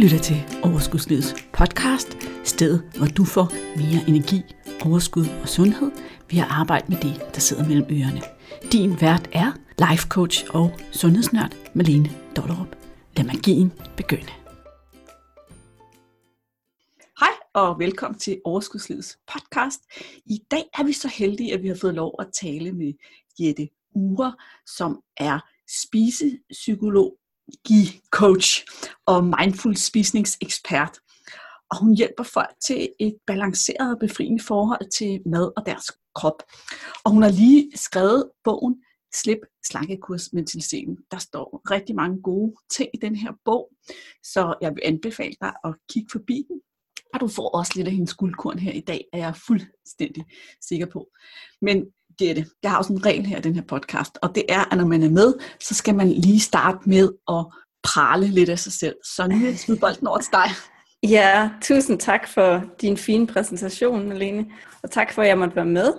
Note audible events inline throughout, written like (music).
lytter til Overskudslivets podcast, stedet hvor du får mere energi, overskud og sundhed ved at arbejde med det, der sidder mellem ørerne. Din vært er life coach og sundhedsnørd Malene Dollerup. Lad magien begynde. Hej og velkommen til Overskudslivets podcast. I dag er vi så heldige, at vi har fået lov at tale med Jette Ure, som er spisepsykolog coach og mindful spisningsekspert. Og hun hjælper folk til et balanceret og befriende forhold til mad og deres krop. Og hun har lige skrevet bogen Slip slankekurs slankekursmentaliteten. Der står rigtig mange gode ting i den her bog, så jeg vil anbefale dig at kigge forbi den. Og du får også lidt af hendes guldkorn her i dag, er jeg fuldstændig sikker på. Men Jette, jeg har også en regel her i den her podcast, og det er, at når man er med, så skal man lige starte med at prale lidt af sig selv. Så nu er jeg bolden over til dig. (laughs) Ja, tusind tak for din fine præsentation, Alene, og tak for, at jeg måtte være med.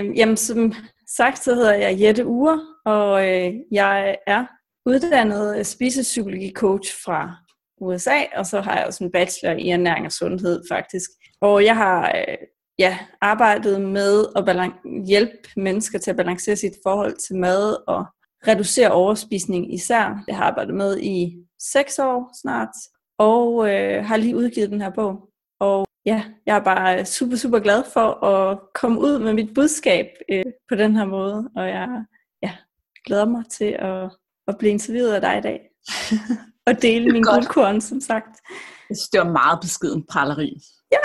Øhm, jamen, som sagt, så hedder jeg Jette Ure, og øh, jeg er uddannet øh, spisepsykologi-coach fra USA, og så har jeg også en bachelor i ernæring og sundhed, faktisk. Og jeg har øh, ja, arbejdet med at hjælpe mennesker til at balancere sit forhold til mad og reducere overspisning især. Det har jeg arbejdet med i seks år snart, og øh, har lige udgivet den her bog. Og ja, jeg er bare super, super glad for at komme ud med mit budskab øh, på den her måde, og jeg ja, glæder mig til at, at blive interviewet af dig i dag. (laughs) og dele min guldkorn, som sagt. Jeg synes, det var meget beskeden praleri. Ja,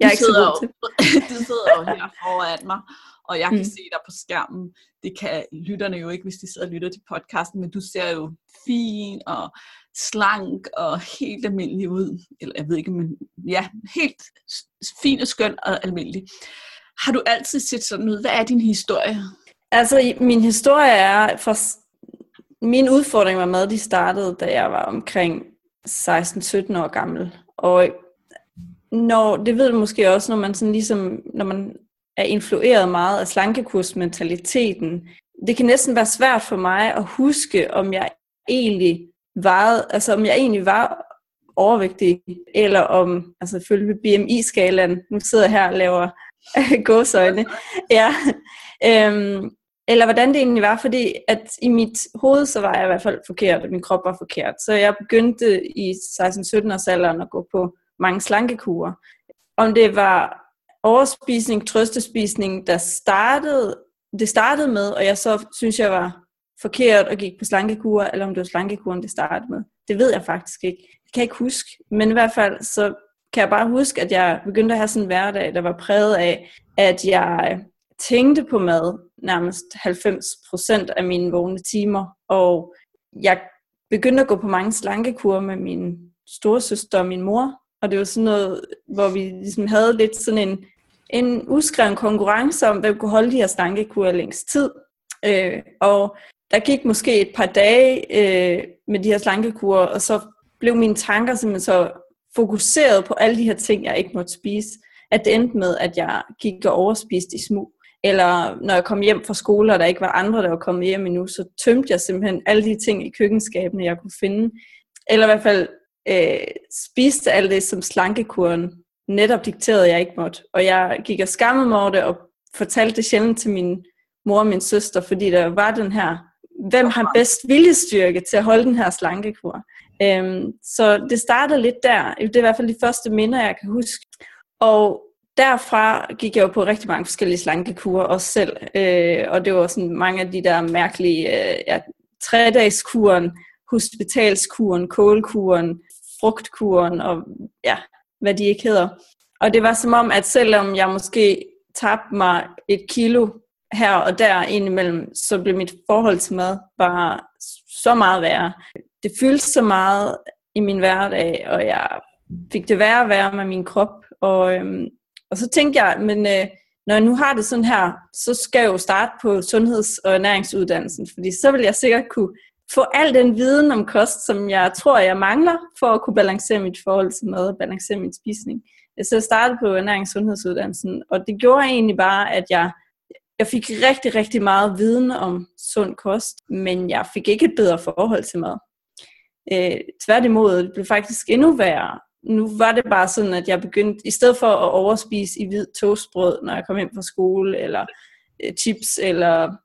jeg er ikke sidder så (laughs) du sidder jo her foran mig, og jeg kan mm. se dig på skærmen. Det kan lytterne jo ikke, hvis de sidder og lytter til podcasten, men du ser jo fin og slank og helt almindelig ud. Eller jeg ved ikke, men ja, helt fin og skøn og almindelig. Har du altid set sådan ud? Hvad er din historie? Altså, min historie er, for min udfordring var med, de startede, da jeg var omkring 16-17 år gammel. Og når, det ved du måske også, når man sådan ligesom, når man er influeret meget af slankekursmentaliteten. Det kan næsten være svært for mig at huske, om jeg egentlig var, altså om jeg egentlig var overvægtig, eller om, altså følge BMI-skalaen, nu sidder jeg her og laver (laughs) gåsøjne, ja, øhm, eller hvordan det egentlig var, fordi at i mit hoved, så var jeg i hvert fald forkert, og min krop var forkert. Så jeg begyndte i 16-17 års alderen at gå på mange slankekurer. Om det var overspisning, trøstespisning, der startede, det startede med, og jeg så synes, jeg var forkert og gik på slankekur, eller om det var slankekuren, det startede med. Det ved jeg faktisk ikke. Jeg kan ikke huske. Men i hvert fald, så kan jeg bare huske, at jeg begyndte at have sådan en hverdag, der var præget af, at jeg øh, tænkte på mad nærmest 90% af mine vågne timer, og jeg begyndte at gå på mange slankekur med min storesøster og min mor, og det var sådan noget, hvor vi ligesom havde lidt sådan en, en uskreven konkurrence om, hvem kunne holde de her slankekurer længst tid. Øh, og der gik måske et par dage øh, med de her slankekurer, og så blev mine tanker simpelthen så fokuseret på alle de her ting, jeg ikke måtte spise, at det endte med, at jeg gik og overspiste i smug. Eller når jeg kom hjem fra skole, og der ikke var andre, der var kommet hjem endnu, så tømte jeg simpelthen alle de ting i køkkenskabene, jeg kunne finde. Eller i hvert fald øh, spiste alt det, som slankekuren netop dikterede, jeg ikke måtte. Og jeg gik og skammede mig over det, og fortalte det sjældent til min mor og min søster, fordi der var den her, hvem har bedst viljestyrke til at holde den her slankekur? Øhm, så det startede lidt der. Det er i hvert fald de første minder, jeg kan huske. Og derfra gik jeg jo på rigtig mange forskellige slankekurer også selv. Øh, og det var sådan mange af de der mærkelige øh, ja, tredagskuren, hospitalskuren, kålkuren, frugtkuren og ja, hvad de ikke hedder. Og det var som om, at selvom jeg måske tabte mig et kilo her og der indimellem, så blev mit forhold til mad bare så meget værre. Det fyldte så meget i min hverdag, og jeg fik det værre og værre med min krop. Og, øhm, og så tænkte jeg, men øh, når jeg nu har det sådan her, så skal jeg jo starte på sundheds- og ernæringsuddannelsen, fordi så vil jeg sikkert kunne få al den viden om kost, som jeg tror, jeg mangler, for at kunne balancere mit forhold til mad og balancere min spisning. Så jeg startede på ernærings- sundhedsuddannelsen, og det gjorde egentlig bare, at jeg, jeg fik rigtig, rigtig meget viden om sund kost, men jeg fik ikke et bedre forhold til mad. Øh, tværtimod, det blev faktisk endnu værre. Nu var det bare sådan, at jeg begyndte, i stedet for at overspise i hvid toastbrød, når jeg kom hjem fra skole, eller øh, chips, eller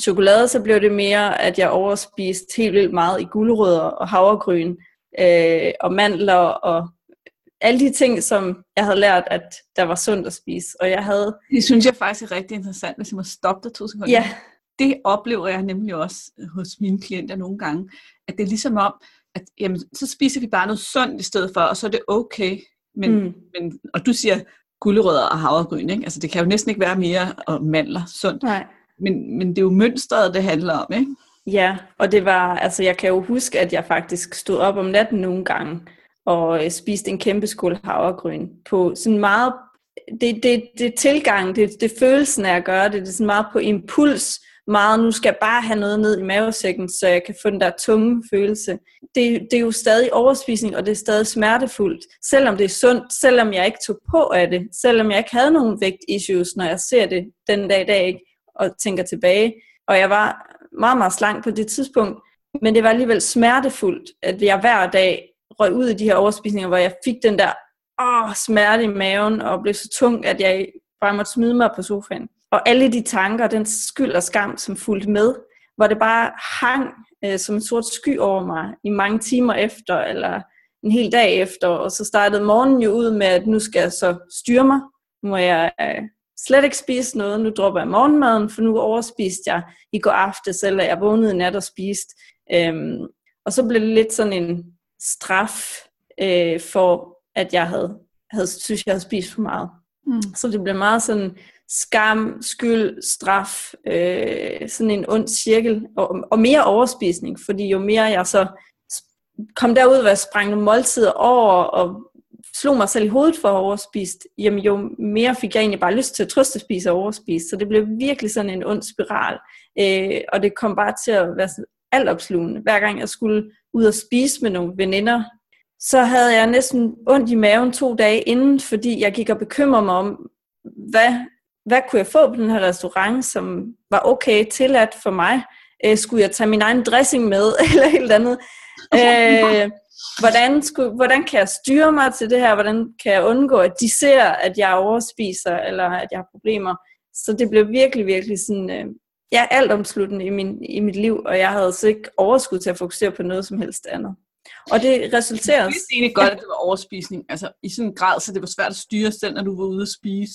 chokolade, så blev det mere, at jeg overspiste helt vildt meget i gulerødder og havregryn, øh, og mandler og alle de ting, som jeg havde lært, at der var sundt at spise. Og jeg havde... Det synes jeg faktisk er rigtig interessant, hvis jeg må stoppe dig to sekunder. Ja. Det oplever jeg nemlig også hos mine klienter nogle gange, at det er ligesom om, at jamen, så spiser vi bare noget sundt i stedet for, og så er det okay. Men, mm. men, og du siger gulerødder og havregryn, ikke? Altså det kan jo næsten ikke være mere og mandler sundt. Nej. Men, men det er jo mønstret, det handler om, ikke? Ja, og det var, altså jeg kan jo huske, at jeg faktisk stod op om natten nogle gange, og øh, spiste en kæmpe skål havregryn på sådan meget, det, det, det tilgang, det, det følelsen af at gøre det, det er sådan meget på impuls, meget, nu skal jeg bare have noget ned i mavesækken, så jeg kan få den der tunge følelse. Det, det er jo stadig overspisning, og det er stadig smertefuldt. Selvom det er sundt, selvom jeg ikke tog på af det, selvom jeg ikke havde nogen vægt-issues, når jeg ser det den dag i dag ikke, og tænker tilbage. Og jeg var meget, meget slank på det tidspunkt, men det var alligevel smertefuldt, at jeg hver dag røg ud i de her overspisninger, hvor jeg fik den der åh, smerte i maven, og blev så tung, at jeg bare måtte smide mig på sofaen. Og alle de tanker, den skyld og skam, som fulgte med, hvor det bare hang øh, som en sort sky over mig i mange timer efter, eller en hel dag efter, og så startede morgenen jo ud med, at nu skal jeg så styre mig. Nu må jeg øh, slet ikke spise noget, nu dropper jeg morgenmaden, for nu overspiste jeg i går aftes, eller jeg vågnede i nat og spiste. Øhm, og så blev det lidt sådan en straf øh, for, at jeg havde, havde synes, jeg havde spist for meget. Mm. Så det blev meget sådan skam, skyld, straf, øh, sådan en ond cirkel, og, og mere overspisning, fordi jo mere jeg så kom derud, hvor jeg sprang nogle måltider over, og slog mig selv i hovedet for at overspise, jamen jo mere fik jeg egentlig bare lyst til at trøste spise og overspise, så det blev virkelig sådan en ond spiral, øh, og det kom bare til at være altopslugende. Hver gang jeg skulle ud og spise med nogle veninder, så havde jeg næsten ondt i maven to dage inden, fordi jeg gik og bekymrede mig om, hvad, hvad kunne jeg få på den her restaurant, som var okay tilladt for mig? Øh, skulle jeg tage min egen dressing med, (laughs) eller helt andet? Øh, hvordan, skulle, hvordan kan jeg styre mig til det her? Hvordan kan jeg undgå, at de ser, at jeg overspiser, eller at jeg har problemer? Så det blev virkelig, virkelig sådan, øh, ja, alt omsluttende i, min, i mit liv, og jeg havde så ikke overskud til at fokusere på noget som helst andet. Og det resulterede... Jeg vidste egentlig godt, at det var overspisning, altså i sådan en grad, så det var svært at styre selv, når du var ude at spise.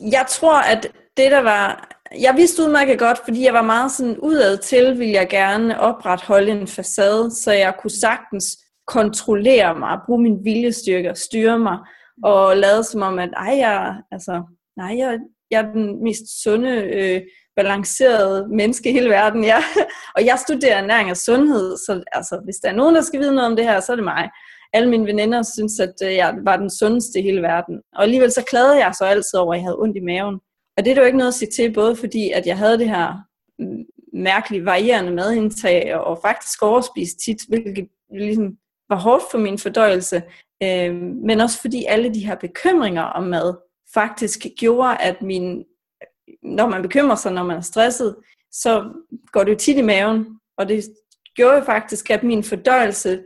Jeg tror, at det der var... Jeg vidste udmærket godt, fordi jeg var meget sådan udad til, ville jeg gerne opretholde en facade, så jeg kunne sagtens kontrollere mig, bruge min viljestyrke og styre mig, og lade som om, at ej, jeg, altså, nej, jeg, jeg er den mest sunde, øh, balancerede menneske i hele verden. Ja. (laughs) og jeg studerer ernæring og sundhed, så altså, hvis der er nogen, der skal vide noget om det her, så er det mig. Alle mine veninder synes, at øh, jeg var den sundeste i hele verden. Og alligevel så klagede jeg så altid over, at jeg havde ondt i maven. Og det er jo ikke noget at sige til, både fordi, at jeg havde det her mærkeligt varierende madindtag, og faktisk overspiste tit, hvilket ligesom var hårdt for min fordøjelse, øh, men også fordi alle de her bekymringer om mad faktisk gjorde, at min, når man bekymrer sig, når man er stresset, så går det jo tit i maven, og det gjorde jo faktisk, at min fordøjelse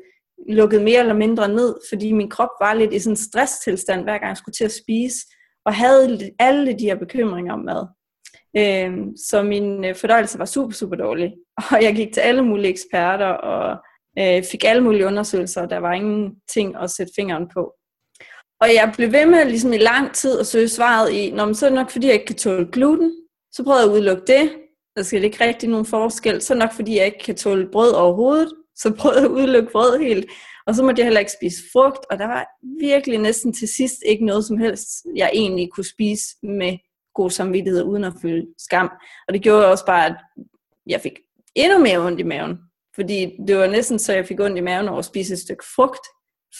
lukkede mere eller mindre ned, fordi min krop var lidt i sådan en stresstilstand, hver gang jeg skulle til at spise, og havde alle de her bekymringer om mad. Øh, så min øh, fordøjelse var super, super dårlig. (laughs) Og jeg gik til alle mulige eksperter, og øh, fik alle mulige undersøgelser, og der var ingenting at sætte fingeren på. Og jeg blev ved med ligesom i lang tid at søge svaret i, når man så er det nok fordi, jeg ikke kan tåle gluten. Så prøvede jeg at udelukke det. Der skal ikke rigtig nogen forskel. Så nok fordi, jeg ikke kan tåle brød overhovedet. Så prøvede jeg at udelukke brød helt. Og så måtte jeg heller ikke spise frugt. Og der var virkelig næsten til sidst ikke noget som helst, jeg egentlig kunne spise med god samvittighed, uden at føle skam. Og det gjorde også bare, at jeg fik endnu mere ondt i maven. Fordi det var næsten så, jeg fik ondt i maven over at spise et stykke frugt,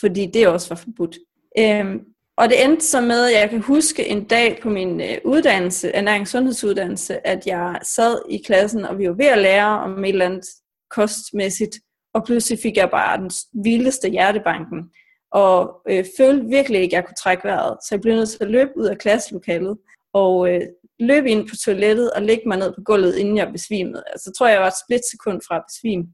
fordi det også var forbudt. Øhm, og det endte så med, at jeg kan huske en dag på min øh, uddannelse, ernæring sundhedsuddannelse, at jeg sad i klassen, og vi var ved at lære om et eller andet kostmæssigt, og pludselig fik jeg bare den vildeste hjertebanken, og øh, følte virkelig ikke, at jeg kunne trække vejret. Så jeg blev nødt til at løbe ud af klasselokalet, og øh, løbe ind på toilettet og lægge mig ned på gulvet, inden jeg besvimede. Altså, så tror jeg, jeg var et splitsekund fra at besvime.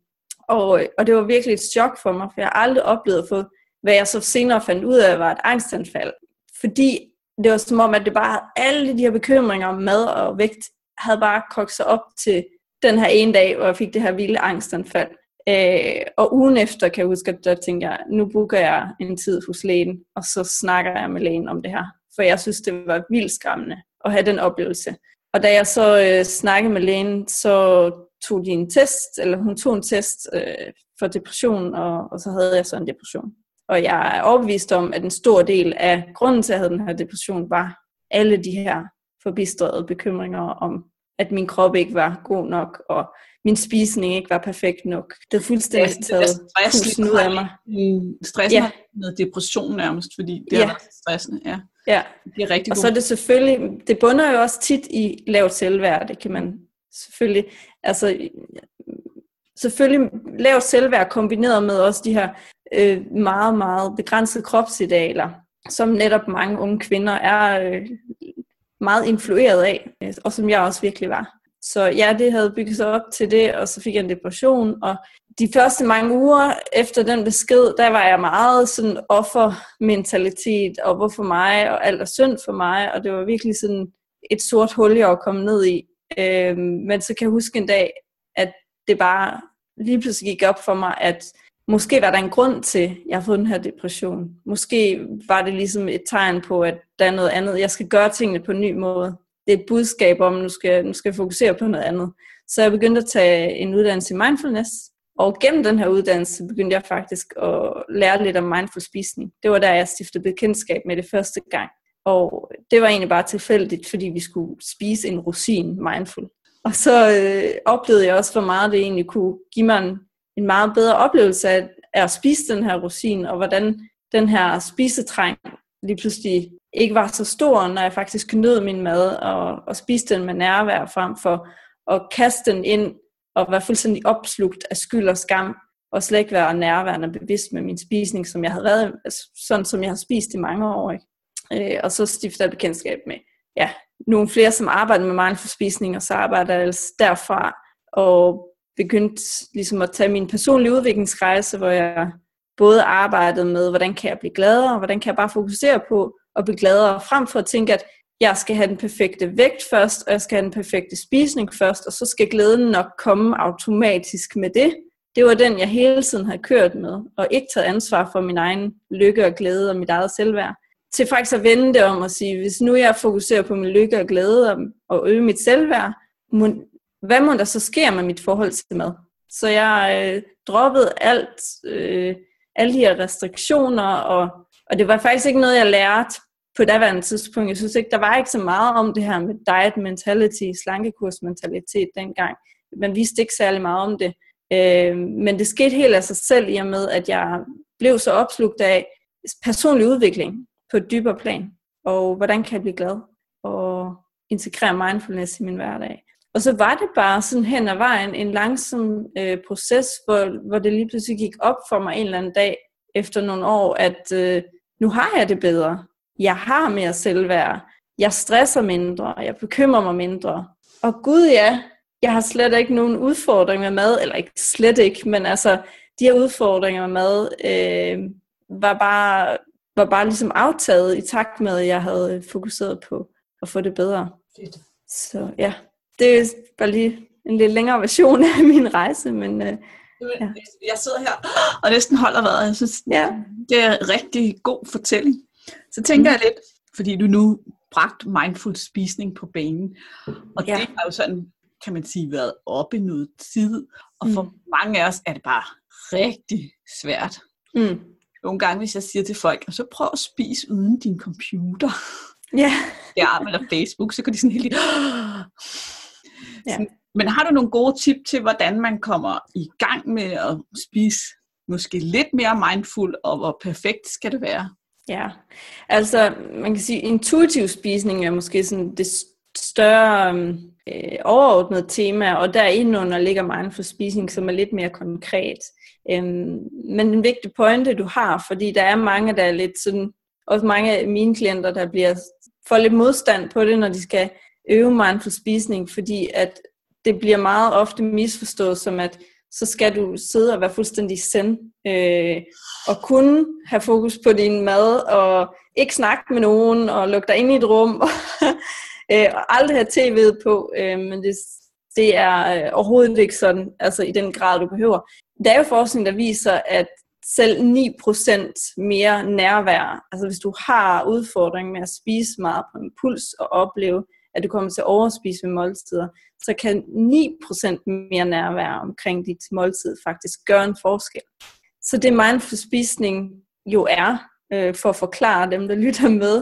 Og, og det var virkelig et chok for mig, for jeg har aldrig oplevet at få, hvad jeg så senere fandt ud af, var et angstanfald. Fordi det var som om, at det bare alle de her bekymringer om mad og vægt, havde bare kogt sig op til den her ene dag, hvor jeg fik det her vilde angstanfald. Øh, og ugen efter kan jeg huske, at der tænkte jeg, nu booker jeg en tid hos lægen, og så snakker jeg med lægen om det her. For jeg synes, det var vildt skræmmende at have den oplevelse. Og da jeg så øh, snakkede med lægen, så tog de en test, eller hun tog en test øh, for depression, og, og så havde jeg så en depression. Og jeg er overbevist om, at en stor del af grunden til, at jeg havde den her depression, var alle de her forbistrede bekymringer om, at min krop ikke var god nok, og min spisning ikke var perfekt nok. Det er fuldstændig ja, taget pusten ud af mig. Stressen ja. med depression nærmest, fordi det ja. er stressende. Ja. ja. Det er rigtig og så er det selvfølgelig, det bunder jo også tit i lavt selvværd, det kan man selvfølgelig, altså selvfølgelig lavt selvværd kombineret med også de her øh, meget, meget begrænsede kropsidealer, som netop mange unge kvinder er øh, meget influeret af, øh, og som jeg også virkelig var. Så ja, det havde bygget sig op til det, og så fik jeg en depression, og de første mange uger efter den besked, der var jeg meget sådan offermentalitet, og hvorfor mig, og alt er synd for mig, og det var virkelig sådan et sort hul, jeg var kommet ned i. Øh, men så kan jeg huske en dag, at det bare lige pludselig gik op for mig, at måske var der en grund til, at jeg har fået den her depression. Måske var det ligesom et tegn på, at der er noget andet. Jeg skal gøre tingene på en ny måde. Det er et budskab om, at nu skal, nu skal jeg fokusere på noget andet. Så jeg begyndte at tage en uddannelse i mindfulness. Og gennem den her uddannelse begyndte jeg faktisk at lære lidt om mindful spisning. Det var der, jeg stiftede bekendtskab med det første gang. Og det var egentlig bare tilfældigt, fordi vi skulle spise en rosin mindful. Og så øh, oplevede jeg også, hvor meget det egentlig kunne give mig en en meget bedre oplevelse af, af at spise den her rosin, og hvordan den her spisetræng lige pludselig ikke var så stor, når jeg faktisk nød min mad og, og spiste den med nærvær frem for at kaste den ind og være fuldstændig opslugt af skyld og skam, og slet ikke være nærværende bevidst med min spisning, som jeg havde været, altså sådan som jeg har spist i mange år. Ikke? Øh, og så stifter jeg bekendtskab med ja, nogle flere, som arbejder med mindful spisning, og så arbejder jeg altså derfra og begyndte ligesom at tage min personlige udviklingsrejse, hvor jeg både arbejdede med, hvordan kan jeg blive gladere, og hvordan kan jeg bare fokusere på at blive gladere, frem for at tænke, at jeg skal have den perfekte vægt først, og jeg skal have den perfekte spisning først, og så skal glæden nok komme automatisk med det. Det var den, jeg hele tiden har kørt med, og ikke taget ansvar for min egen lykke og glæde og mit eget selvværd. Til faktisk at vende det om og sige, hvis nu jeg fokuserer på min lykke og glæde og og øge mit selvværd, må, hvad må der så ske med mit forhold til mad? Så jeg øh, droppede alt, øh, alle de her restriktioner, og, og det var faktisk ikke noget, jeg lærte på daværende tidspunkt. Jeg synes ikke, der var ikke så meget om det her med diet mentality, slankekurs mentalitet dengang. Man vidste ikke særlig meget om det. Øh, men det skete helt af sig selv i og med, at jeg blev så opslugt af personlig udvikling på et dybere plan. Og hvordan kan jeg blive glad? Og integrere mindfulness i min hverdag. Og så var det bare sådan hen ad vejen en langsom øh, proces, hvor, hvor det lige pludselig gik op for mig en eller anden dag efter nogle år, at øh, nu har jeg det bedre. Jeg har mere selvværd. Jeg stresser mindre. Jeg bekymrer mig mindre. Og gud ja, jeg har slet ikke nogen udfordringer med mad, eller ikke slet ikke, men altså de her udfordringer med mad øh, var, bare, var bare ligesom aftaget i takt med, at jeg havde fokuseret på at få det bedre. Fedt. Så ja det er bare lige en lidt længere version af (laughs) min rejse, men øh, ja. Jeg sidder her og næsten holder vejret. Jeg synes, ja. det er en rigtig god fortælling. Så tænker mm. jeg lidt, fordi du nu bragt mindful spisning på banen, og ja. det har jo sådan, kan man sige, været op i noget tid, og for mm. mange af os er det bare rigtig svært. Mm. Nogle gange, hvis jeg siger til folk, så prøv at spise uden din computer. Ja. (laughs) Ja, eller Facebook, så kan de sådan helt Ja. Men har du nogle gode tip til, hvordan man kommer i gang med at spise måske lidt mere mindful, og hvor perfekt skal det være? Ja, altså man kan sige, intuitiv spisning er måske sådan det større øh, overordnede tema, og derindunder ligger mindful spisning, som er lidt mere konkret. Øhm, men en vigtig pointe, du har, fordi der er mange, der er lidt sådan, også mange af mine klienter, der bliver får lidt modstand på det, når de skal øve mindful spisning, fordi at det bliver meget ofte misforstået som, at så skal du sidde og være fuldstændig send, øh, og kun have fokus på din mad, og ikke snakke med nogen, og lukke dig ind i et rum, og, (laughs) øh, og aldrig have tv'et på, øh, men det, det er øh, overhovedet ikke sådan, altså i den grad, du behøver. Der er jo forskning, der viser, at selv 9% mere nærvær, altså hvis du har udfordring med at spise meget på impuls og opleve, at du kommer til at overspise ved måltider, så kan 9% mere nærvær omkring dit måltid faktisk gøre en forskel. Så det mindful spisning jo er, øh, for at forklare dem, der lytter med,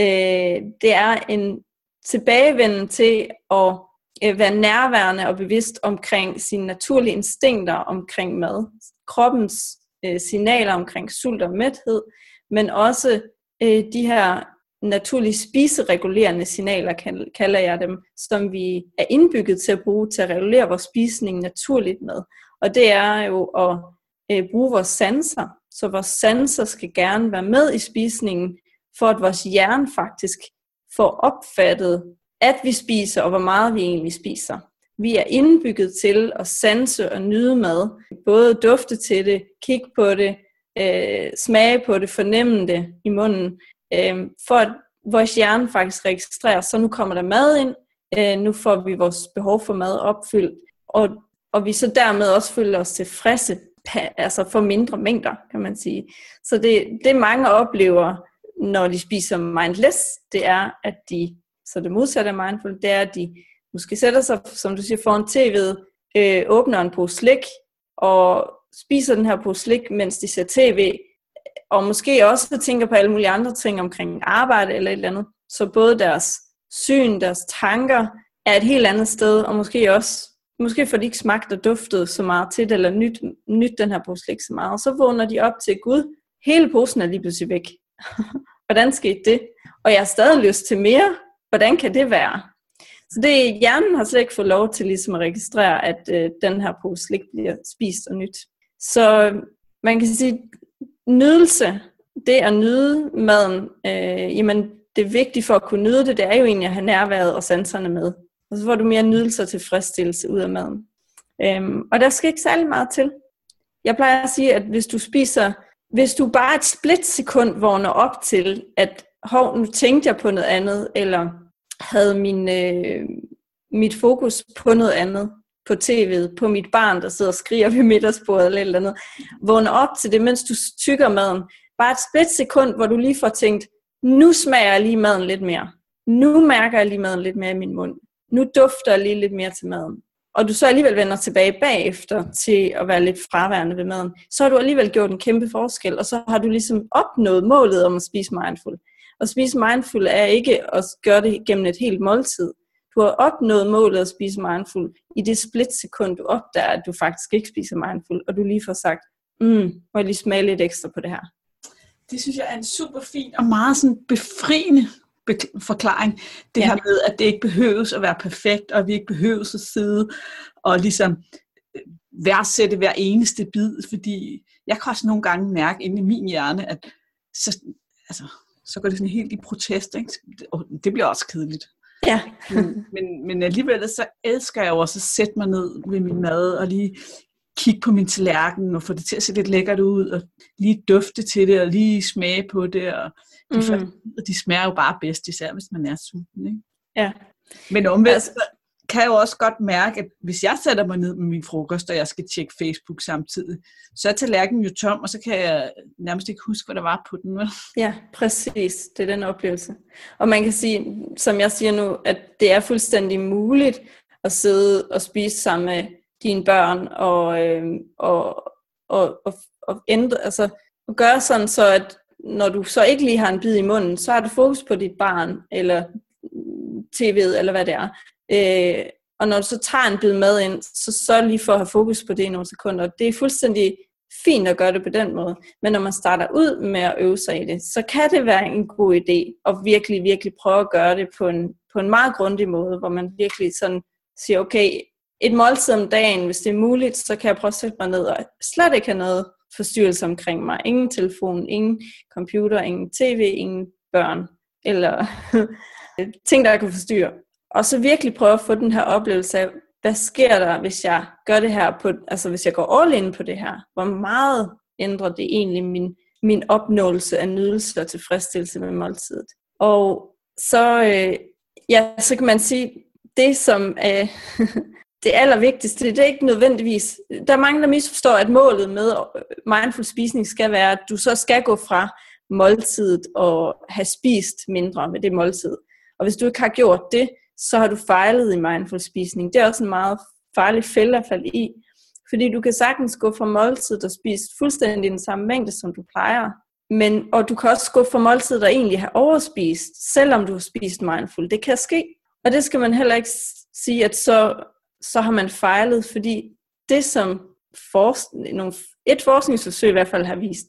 øh, det er en tilbagevenden til at øh, være nærværende og bevidst omkring sine naturlige instinkter omkring mad, kroppens øh, signaler omkring sult og mæthed, men også øh, de her naturlige spiseregulerende signaler, kalder jeg dem, som vi er indbygget til at bruge til at regulere vores spisning naturligt med. Og det er jo at øh, bruge vores sanser. Så vores sanser skal gerne være med i spisningen, for at vores hjerne faktisk får opfattet, at vi spiser, og hvor meget vi egentlig spiser. Vi er indbygget til at sanse og nyde mad. Både dufte til det, kigge på det, øh, smage på det, fornemme det i munden, øh, for at vores hjerne faktisk registrerer, så nu kommer der mad ind, øh, nu får vi vores behov for mad opfyldt, og, og vi så dermed også føler os tilfredse, (laughs) altså for mindre mængder, kan man sige. Så det, det mange oplever, når de spiser mindless, det er, at de, så det modsatte af mindful, det er, at de måske sætter sig, som du siger, foran tv'et, øh, åbner en pose slik, og spiser den her pose slik, mens de ser tv, og måske også tænker på alle mulige andre ting omkring arbejde eller et eller andet. Så både deres syn, deres tanker er et helt andet sted, og måske også, måske får de ikke smagt og duftet så meget til det, eller nyt, nyt den her pose slik så meget. Og så vågner de op til, Gud, hele posen er lige pludselig væk. (laughs) Hvordan skete det? Og jeg har stadig lyst til mere. Hvordan kan det være? Så det, hjernen har slet ikke fået lov til ligesom at registrere, at øh, den her pose slik bliver spist og nyt. Så øh, man kan sige, nydelse, det at nyde maden, øh, jamen det vigtige for at kunne nyde det, det er jo egentlig at have nærværet og sanserne med. Og så får du mere nydelse og tilfredsstillelse ud af maden. Øhm, og der skal ikke særlig meget til. Jeg plejer at sige, at hvis du spiser, hvis du bare et splitsekund vågner op til, at hov, nu tænkte jeg på noget andet, eller havde min, øh, mit fokus på noget andet, på tv'et, på mit barn, der sidder og skriger ved middagsbordet eller et eller andet. Vågne op til det, mens du tykker maden. Bare et split sekund, hvor du lige får tænkt, nu smager jeg lige maden lidt mere. Nu mærker jeg lige maden lidt mere i min mund. Nu dufter jeg lige lidt mere til maden. Og du så alligevel vender tilbage bagefter til at være lidt fraværende ved maden, så har du alligevel gjort en kæmpe forskel, og så har du ligesom opnået målet om at spise mindful. Og spise mindful er ikke at gøre det gennem et helt måltid. Du har opnået målet at spise mindful i det splitsekund, du opdager, at du faktisk ikke spiser mindful, og du lige får sagt, mm, må jeg lige smage lidt ekstra på det her. Det synes jeg er en super fin og meget sådan befriende forklaring. Det ja. her med, at det ikke behøves at være perfekt, og vi ikke behøves at sidde og ligesom øh, værdsætte hver eneste bid, fordi jeg kan også nogle gange mærke inde i min hjerne, at så, altså, så går det sådan helt i protest, ikke? og det bliver også kedeligt. Ja. men, men, men alligevel så elsker jeg jo også at sætte mig ned ved min mad og lige kigge på min tallerken og få det til at se lidt lækkert ud og lige dufte til det og lige smage på det. Og de, mm. de smager jo bare bedst, især hvis man er sulten. Ikke? Ja. Men omvendt, altså, kan jeg jo også godt mærke, at hvis jeg sætter mig ned med min frokost, og jeg skal tjekke Facebook samtidig, så er tallerkenen jo tom, og så kan jeg nærmest ikke huske, hvad der var på den. Ja, præcis. Det er den oplevelse. Og man kan sige, som jeg siger nu, at det er fuldstændig muligt at sidde og spise sammen med dine børn, og, øh, og, og, og, og ændre, altså, og gøre sådan, så at når du så ikke lige har en bid i munden, så har du fokus på dit barn, eller mm, tv'et, eller hvad det er. Øh, og når du så tager en bid mad ind, så sørg lige for at have fokus på det i nogle sekunder. Det er fuldstændig fint at gøre det på den måde. Men når man starter ud med at øve sig i det, så kan det være en god idé at virkelig, virkelig prøve at gøre det på en, på en meget grundig måde, hvor man virkelig sådan siger, okay, et måltid om dagen, hvis det er muligt, så kan jeg prøve at sætte mig ned og slet ikke have noget forstyrrelse omkring mig. Ingen telefon, ingen computer, ingen tv, ingen børn, eller (laughs) ting, der kan forstyrre. Og så virkelig prøve at få den her oplevelse af, hvad sker der, hvis jeg gør det her, på, altså hvis jeg går all in på det her? Hvor meget ændrer det egentlig min, min opnåelse af nydelse og tilfredsstillelse med måltidet? Og så, øh, ja, så kan man sige, det som er øh, (laughs) det allervigtigste, det er ikke nødvendigvis, der er mange, der misforstår, at målet med øh, mindful spisning skal være, at du så skal gå fra måltidet og have spist mindre med det måltid. Og hvis du ikke har gjort det, så har du fejlet i mindful spisning. Det er også en meget farlig fælde at falde i, fordi du kan sagtens gå fra måltid og spise fuldstændig den samme mængde, som du plejer. Men, og du kan også gå fra måltid og egentlig have overspist, selvom du har spist mindful. Det kan ske. Og det skal man heller ikke sige, at så, så har man fejlet, fordi det som nogle, et forskningsforsøg i hvert fald har vist,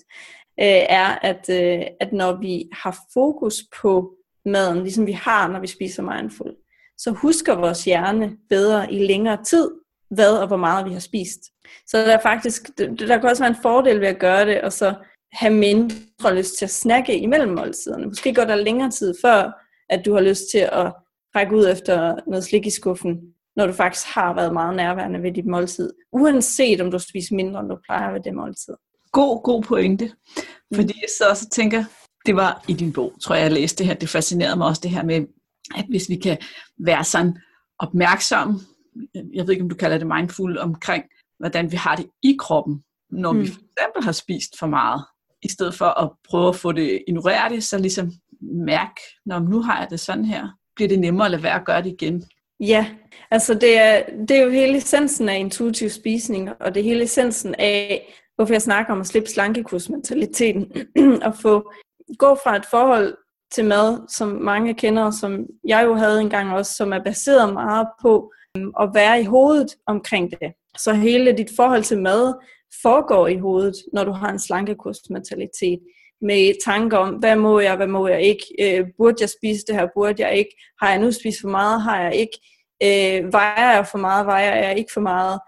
øh, er, at, øh, at når vi har fokus på maden, ligesom vi har, når vi spiser mindful, så husker vores hjerne bedre i længere tid, hvad og hvor meget vi har spist. Så der er faktisk, der kan også være en fordel ved at gøre det, og så have mindre lyst til at snakke imellem måltiderne. Måske går der længere tid før, at du har lyst til at række ud efter noget slik i skuffen, når du faktisk har været meget nærværende ved dit måltid, uanset om du spiser mindre, end du plejer ved det måltid. God, god pointe. Fordi jeg så også tænker, det var i din bog, tror jeg, jeg læste det her, det fascinerede mig også det her med, at hvis vi kan være sådan opmærksom, jeg ved ikke, om du kalder det mindful, omkring, hvordan vi har det i kroppen, når mm. vi for eksempel har spist for meget, i stedet for at prøve at få det, ignorere det, så ligesom mærke, når nu har jeg det sådan her, bliver det nemmere at lade være at gøre det igen. Ja, altså det er, det er jo hele essensen af intuitiv spisning, og det er hele essensen af, hvorfor jeg snakker om at slippe slankekursmentaliteten, (clears throat) og få gå fra et forhold til mad, som mange kender, som jeg jo havde engang også, som er baseret meget på øhm, at være i hovedet omkring det. Så hele dit forhold til mad foregår i hovedet, når du har en slankekursmentalitet med tanker om, hvad må jeg, hvad må jeg ikke, øh, burde jeg spise det her, burde jeg ikke, har jeg nu spist for meget, har jeg ikke, øh, vejer jeg for meget, vejer jeg ikke for meget,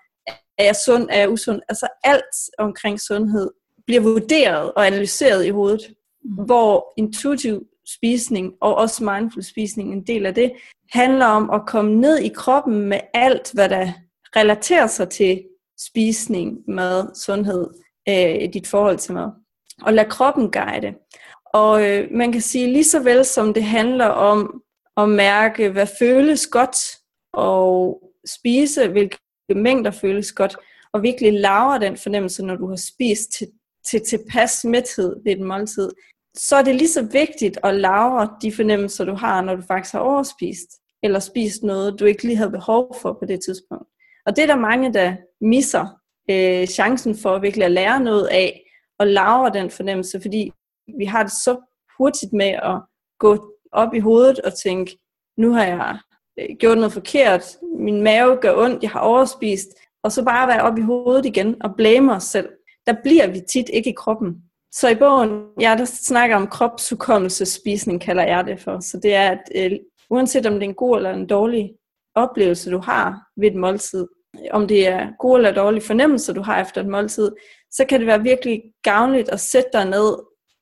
er jeg sund, er jeg usund, altså alt omkring sundhed bliver vurderet og analyseret i hovedet, mm. hvor intuitiv spisning og også mindful spisning, en del af det, handler om at komme ned i kroppen med alt, hvad der relaterer sig til spisning, mad, sundhed, øh, dit forhold til mad. Og lad kroppen guide. Og øh, man kan sige, lige så vel som det handler om at mærke, hvad føles godt, og spise, hvilke mængder føles godt, og virkelig lavere den fornemmelse, når du har spist til, til tilpas mæthed ved et måltid, så er det lige så vigtigt at lavre de fornemmelser, du har, når du faktisk har overspist, eller spist noget, du ikke lige havde behov for på det tidspunkt. Og det er der mange, der misser øh, chancen for virkelig at lære noget af, og lavre den fornemmelse, fordi vi har det så hurtigt med at gå op i hovedet og tænke, nu har jeg øh, gjort noget forkert, min mave gør ondt, jeg har overspist, og så bare være op i hovedet igen og blame os selv. Der bliver vi tit ikke i kroppen. Så i bogen, ja, der snakker om kropshukommelsespisning, kalder jeg det for. Så det er, at øh, uanset om det er en god eller en dårlig oplevelse, du har ved et måltid, om det er gode eller dårlige fornemmelser, du har efter et måltid, så kan det være virkelig gavnligt at sætte dig ned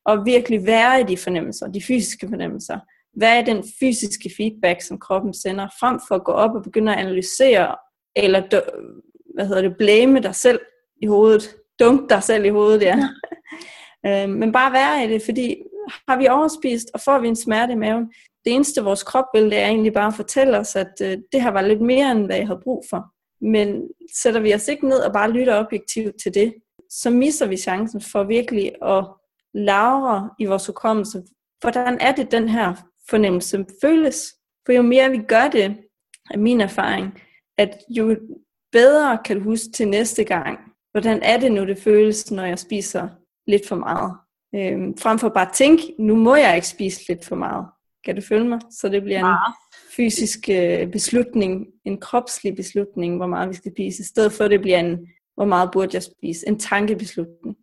og virkelig være i de fornemmelser, de fysiske fornemmelser. Hvad er den fysiske feedback, som kroppen sender, frem for at gå op og begynde at analysere, eller hvad hedder det, blæme dig selv i hovedet, dunk dig selv i hovedet, ja. (laughs) Øh, men bare være i det, fordi har vi overspist, og får vi en smerte i maven, det eneste vores krop vil, det er egentlig bare at fortælle os, at øh, det her var lidt mere, end hvad jeg havde brug for. Men sætter vi os ikke ned og bare lytter objektivt til det, så misser vi chancen for virkelig at lavre i vores hukommelse, hvordan er det, den her fornemmelse føles. For jo mere vi gør det, er min erfaring, at jo bedre kan du huske til næste gang, hvordan er det nu, det føles, når jeg spiser lidt for meget. Øhm, frem for bare at tænke, nu må jeg ikke spise lidt for meget. Kan du følge mig? Så det bliver en fysisk øh, beslutning, en kropslig beslutning, hvor meget vi skal spise, i stedet for det bliver en, hvor meget burde jeg spise, en tankebeslutning.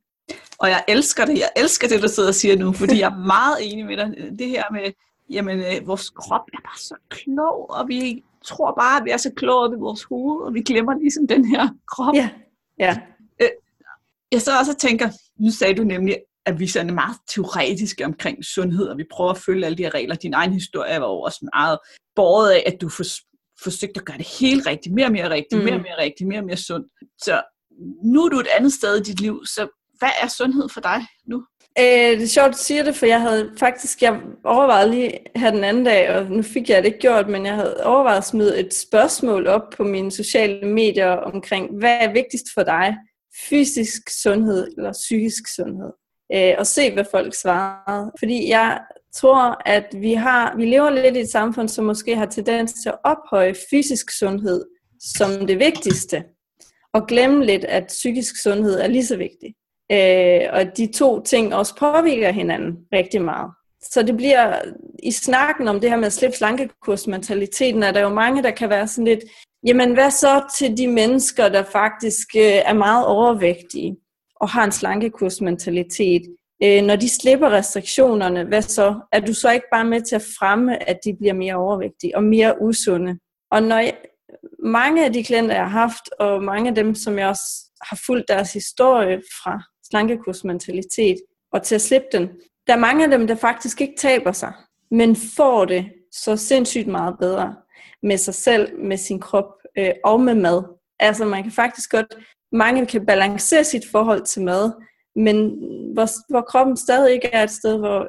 Og jeg elsker det, jeg elsker det, du sidder og siger nu, fordi jeg er meget enig med dig. Det her med, jamen, øh, vores krop er bare så klog, og vi tror bare, at vi er så kloge i vores hoved, og vi glemmer ligesom den her krop. Ja, ja. Jeg så også tænker, nu sagde du nemlig, at vi er meget teoretiske omkring sundhed, og vi prøver at følge alle de her regler. Din egen historie var jo også meget båret af, at du forsøgt at gøre det helt rigtigt, mere og mere rigtigt, mm. mere og mere rigtigt, mere og mere sundt. Så nu er du et andet sted i dit liv, så hvad er sundhed for dig nu? Øh, det er sjovt, at du siger det, for jeg havde faktisk, jeg overvejet lige her den anden dag, og nu fik jeg det ikke gjort, men jeg havde overvejet at smide et spørgsmål op på mine sociale medier omkring, hvad er vigtigst for dig? Fysisk sundhed eller psykisk sundhed? Øh, og se, hvad folk svarede. Fordi jeg tror, at vi, har, vi lever lidt i et samfund, som måske har tendens til at ophøje fysisk sundhed som det vigtigste, og glemme lidt, at psykisk sundhed er lige så vigtig. Øh, og de to ting også påvirker hinanden rigtig meget. Så det bliver, i snakken om det her med at slippe slankekursmentaliteten, er der jo mange, der kan være sådan lidt, jamen hvad så til de mennesker, der faktisk øh, er meget overvægtige og har en slankekursmentalitet? Øh, når de slipper restriktionerne, hvad så? Er du så ikke bare med til at fremme, at de bliver mere overvægtige og mere usunde? Og når jeg, mange af de klienter, jeg har haft, og mange af dem, som jeg også har fulgt deres historie fra slankekursmentalitet og til at slippe den. Der er mange af dem, der faktisk ikke taber sig, men får det så sindssygt meget bedre med sig selv, med sin krop øh, og med mad. Altså man kan faktisk godt, mange kan balancere sit forhold til mad, men hvor, hvor kroppen stadig ikke er et sted, hvor øh,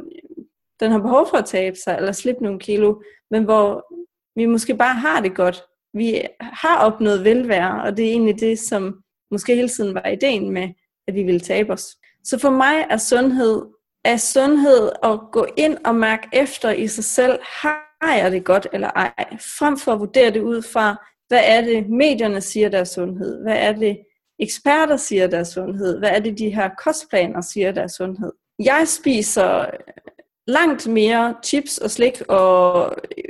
den har behov for at tabe sig eller slippe nogle kilo, men hvor vi måske bare har det godt. Vi har opnået velvære, og det er egentlig det, som måske hele tiden var ideen med at vi ville tabe os. Så for mig er sundhed, er sundhed at gå ind og mærke efter i sig selv, har jeg det godt eller ej, frem for at vurdere det ud fra, hvad er det medierne siger, deres sundhed, hvad er det eksperter siger, deres sundhed, hvad er det de her kostplaner siger, deres sundhed. Jeg spiser langt mere chips og slik og øh,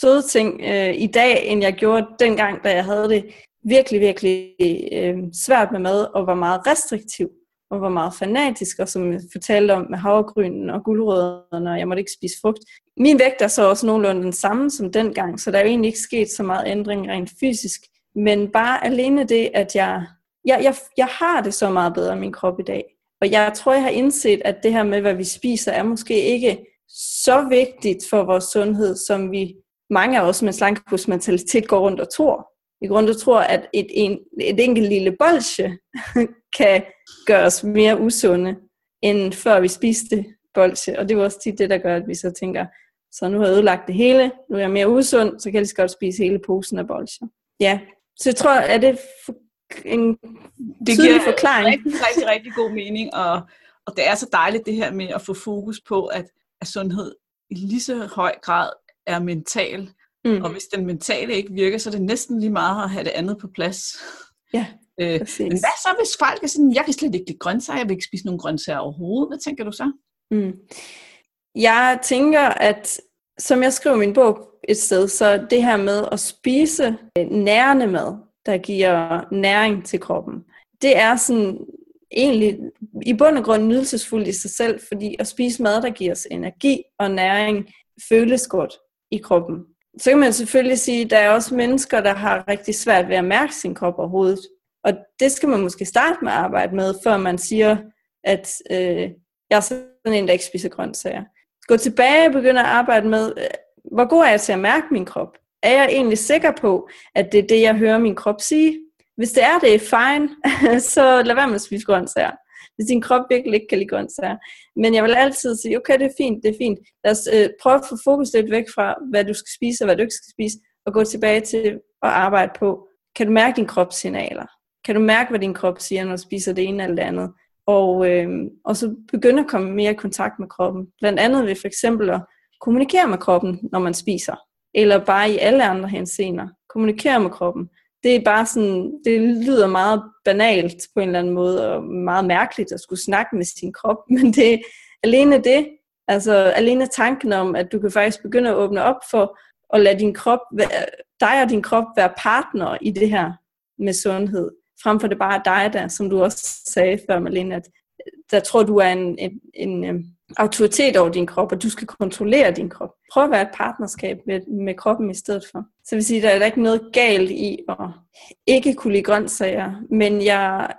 søde ting øh, i dag, end jeg gjorde dengang, da jeg havde det virkelig, virkelig øh, svært med mad, og var meget restriktiv, og var meget fanatisk, og som jeg fortalte om med havregrynen og guldrødderne, og jeg måtte ikke spise frugt. Min vægt er så også nogenlunde den samme som dengang, så der er jo egentlig ikke sket så meget ændring rent fysisk. Men bare alene det, at jeg, jeg, jeg, jeg har det så meget bedre i min krop i dag. Og jeg tror, jeg har indset, at det her med, hvad vi spiser, er måske ikke så vigtigt for vores sundhed, som vi mange af os med slankekursmentalitet går rundt og tror i grunden tror, at et, en, et enkelt lille bolsje (laughs) kan gøre os mere usunde, end før vi spiste bolsje. Og det er også tit det, der gør, at vi så tænker, så nu har jeg ødelagt det hele, nu er jeg mere usund, så kan jeg lige så godt spise hele posen af bolsje. Ja, så jeg tror, at det en det giver forklaring. rigtig, rigtig, rigtig god mening, og, og det er så dejligt det her med at få fokus på, at, at sundhed i lige så høj grad er mental, Mm. Og hvis den mentale ikke virker, så er det næsten lige meget at have det andet på plads. Ja, øh, men hvad så, hvis folk er sådan, jeg kan slet ikke lide grøntsager, jeg vil ikke spise nogen grøntsager overhovedet. Hvad tænker du så? Mm. Jeg tænker, at som jeg skriver min bog et sted, så det her med at spise nærende mad, der giver næring til kroppen, det er sådan egentlig i bund og grund nydelsesfuldt i sig selv, fordi at spise mad, der giver os energi og næring, føles godt i kroppen så kan man selvfølgelig sige, at der er også mennesker, der har rigtig svært ved at mærke sin krop overhovedet. Og det skal man måske starte med at arbejde med, før man siger, at øh, jeg er sådan en, der ikke spiser grøntsager. Gå tilbage og begynde at arbejde med, øh, hvor god er jeg til at mærke min krop? Er jeg egentlig sikker på, at det er det, jeg hører min krop sige? Hvis det er det, fine, (laughs) så lad være med at spise grøntsager hvis din krop virkelig ikke kan lide grøntsager. Men jeg vil altid sige, okay, det er fint, det er fint. Lad os øh, prøve at få fokus lidt væk fra, hvad du skal spise og hvad du ikke skal spise, og gå tilbage til at arbejde på, kan du mærke din kropssignaler? Kan du mærke, hvad din krop siger, når du spiser det ene eller det andet? Og, øh, og så begynde at komme mere i kontakt med kroppen. Blandt andet ved for eksempel at kommunikere med kroppen, når man spiser. Eller bare i alle andre henseender. Kommunikere med kroppen det er bare sådan, det lyder meget banalt på en eller anden måde, og meget mærkeligt at skulle snakke med sin krop, (laughs) men det alene det, altså alene tanken om, at du kan faktisk begynde at åbne op for at lade din krop, dig og din krop være partner i det her med sundhed, frem for det bare dig der, som du også sagde før, Malene, at øh, der tror du er en, en, en, en autoritet over din krop, og du skal kontrollere din krop. Prøv at være et partnerskab med, med kroppen i stedet for. Så vil sige, der er ikke noget galt i at ikke kunne lide grøntsager, men jeg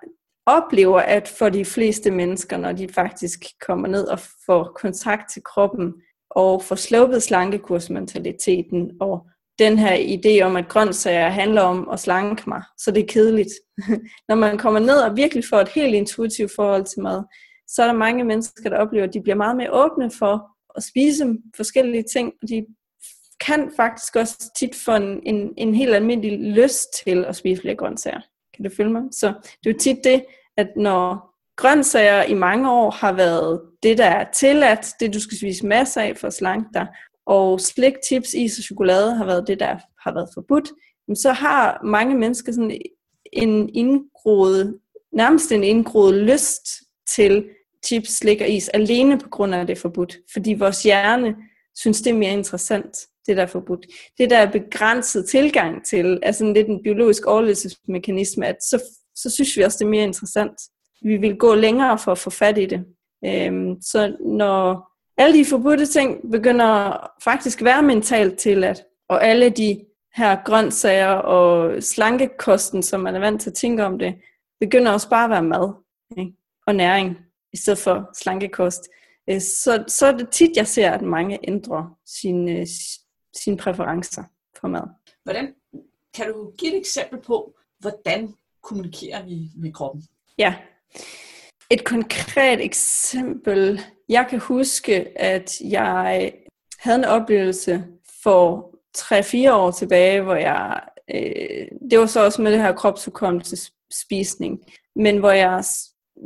oplever, at for de fleste mennesker, når de faktisk kommer ned og får kontakt til kroppen, og får sluppet slankekursmentaliteten, og den her idé om, at grøntsager handler om at slanke mig, så det er kedeligt. (laughs) Når man kommer ned og virkelig får et helt intuitivt forhold til mad, så er der mange mennesker, der oplever, at de bliver meget mere åbne for at spise forskellige ting, og de kan faktisk også tit få en, en, en helt almindelig lyst til at spise flere grøntsager. Kan du følge mig? Så det er jo tit det, at når grøntsager i mange år har været det, der er tilladt, det du skal spise masser af for at slanke dig, og slik, chips, is og chokolade har været det, der har været forbudt, så har mange mennesker sådan en indgroet, nærmest en indgroet lyst til chips, slik og is, alene på grund af, at det er forbudt. Fordi vores hjerne synes, det er mere interessant, det der er forbudt. Det der er begrænset tilgang til, er sådan lidt en biologisk overlevelsesmekanisme, at så, så synes vi også, det er mere interessant. Vi vil gå længere for at få fat i det. Øhm, så når alle de forbudte ting begynder faktisk at være mentalt til at, og alle de her grøntsager og slankekosten, som man er vant til at tænke om det, begynder også bare at være mad ikke? og næring, i stedet for slankekost. Øh, så, så er det tit, jeg ser, at mange ændrer sine, sine præferencer for mad. Hvordan, kan du give et eksempel på, hvordan kommunikerer vi med kroppen? Ja, et konkret eksempel. Jeg kan huske, at jeg havde en oplevelse for 3-4 år tilbage, hvor jeg, øh, det var så også med det her kropsudkommelsesspisning, men hvor jeg,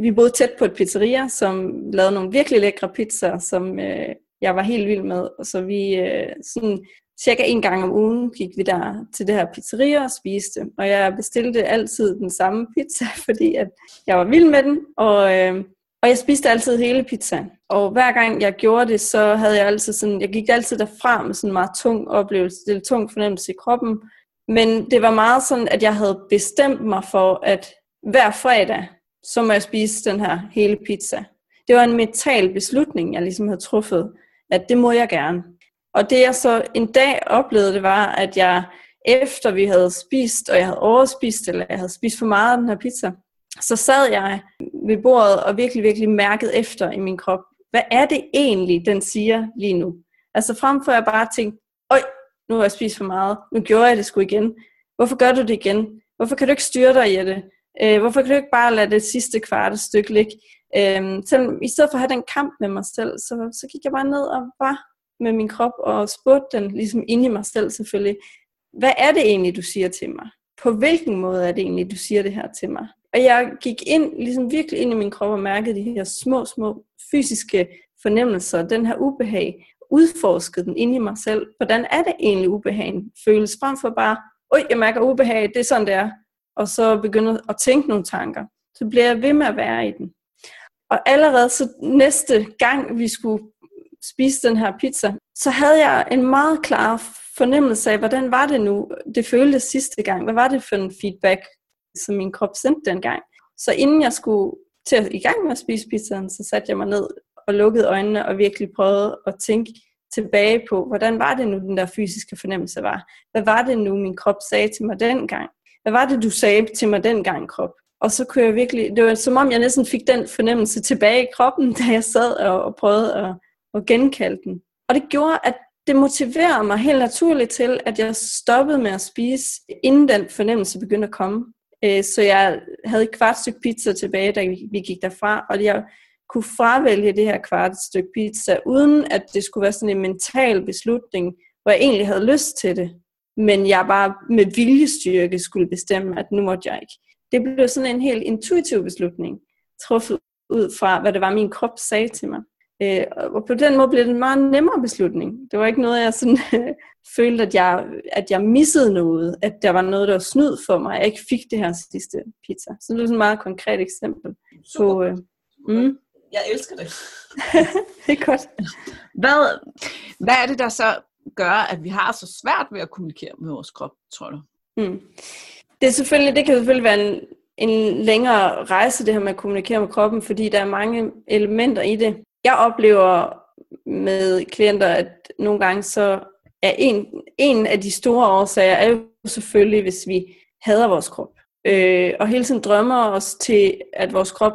vi boede tæt på et pizzeria, som lavede nogle virkelig lækre pizzaer, som øh, jeg var helt vild med, så vi øh, sådan cirka en gang om ugen gik vi der til det her pizzeria og spiste. Og jeg bestilte altid den samme pizza, (laughs) fordi at jeg var vild med den. Og, øh, og jeg spiste altid hele pizzaen. Og hver gang jeg gjorde det, så havde jeg altid sådan, jeg gik altid derfra med sådan en meget tung oplevelse, det var en tung fornemmelse i kroppen. Men det var meget sådan, at jeg havde bestemt mig for, at hver fredag, så må jeg spise den her hele pizza. Det var en mental beslutning, jeg ligesom havde truffet, at det må jeg gerne. Og det jeg så en dag oplevede, det var, at jeg efter vi havde spist, og jeg havde overspist, eller jeg havde spist for meget af den her pizza, så sad jeg ved bordet og virkelig, virkelig mærkede efter i min krop. Hvad er det egentlig, den siger lige nu? Altså frem for at jeg bare tænkte, øj, nu har jeg spist for meget, nu gjorde jeg det sgu igen. Hvorfor gør du det igen? Hvorfor kan du ikke styre dig, Jette? Øh, hvorfor kan du ikke bare lade det sidste kvarte stykke ligge? Øh, selvom, I stedet for at have den kamp med mig selv, så, så gik jeg bare ned og var med min krop og spurgte den ligesom ind i mig selv selvfølgelig, hvad er det egentlig, du siger til mig? På hvilken måde er det egentlig, du siger det her til mig? Og jeg gik ind, ligesom virkelig ind i min krop og mærkede de her små, små fysiske fornemmelser, den her ubehag, udforskede den ind i mig selv. Hvordan er det egentlig, ubehagen føles? Frem for bare, øj, jeg mærker ubehag, det er sådan, det er. Og så begynder at tænke nogle tanker. Så bliver jeg ved med at være i den. Og allerede så næste gang, vi skulle spise den her pizza, så havde jeg en meget klar fornemmelse af, hvordan var det nu, det føltes sidste gang. Hvad var det for en feedback, som min krop sendte dengang. Så inden jeg skulle til at i gang med at spise pizzaen, så satte jeg mig ned og lukkede øjnene og virkelig prøvede at tænke tilbage på, hvordan var det nu, den der fysiske fornemmelse var? Hvad var det nu, min krop sagde til mig dengang? Hvad var det, du sagde til mig dengang, krop? Og så kunne jeg virkelig, det var som om jeg næsten fik den fornemmelse tilbage i kroppen, (laughs) da jeg sad og, og prøvede at, og genkalde den. Og det gjorde, at det motiverede mig helt naturligt til, at jeg stoppede med at spise, inden den fornemmelse begyndte at komme. Øh, så jeg havde et kvart stykke pizza tilbage, da vi gik derfra, og jeg kunne fravælge det her kvart stykke pizza, uden at det skulle være sådan en mental beslutning, hvor jeg egentlig havde lyst til det, men jeg bare med viljestyrke skulle bestemme, at nu måtte jeg ikke. Det blev sådan en helt intuitiv beslutning, truffet ud fra, hvad det var, min krop sagde til mig. Øh, og på den måde blev det en meget nemmere beslutning. Det var ikke noget, jeg sådan, (laughs) følte, at jeg, at jeg missede noget, at der var noget, der var snyd for mig, at jeg ikke fik det her sidste pizza. Så det er sådan et meget konkret eksempel. Super. På, øh, mm. Jeg elsker det. (laughs) det er godt. Hvad, hvad er det, der så gør, at vi har så svært ved at kommunikere med vores krop, tror du? Mm. Det, er selvfølgelig, det kan selvfølgelig være en, en længere rejse, det her med at kommunikere med kroppen, fordi der er mange elementer i det jeg oplever med klienter, at nogle gange så er en, en af de store årsager er jo selvfølgelig, hvis vi hader vores krop. Øh, og hele tiden drømmer os til, at vores krop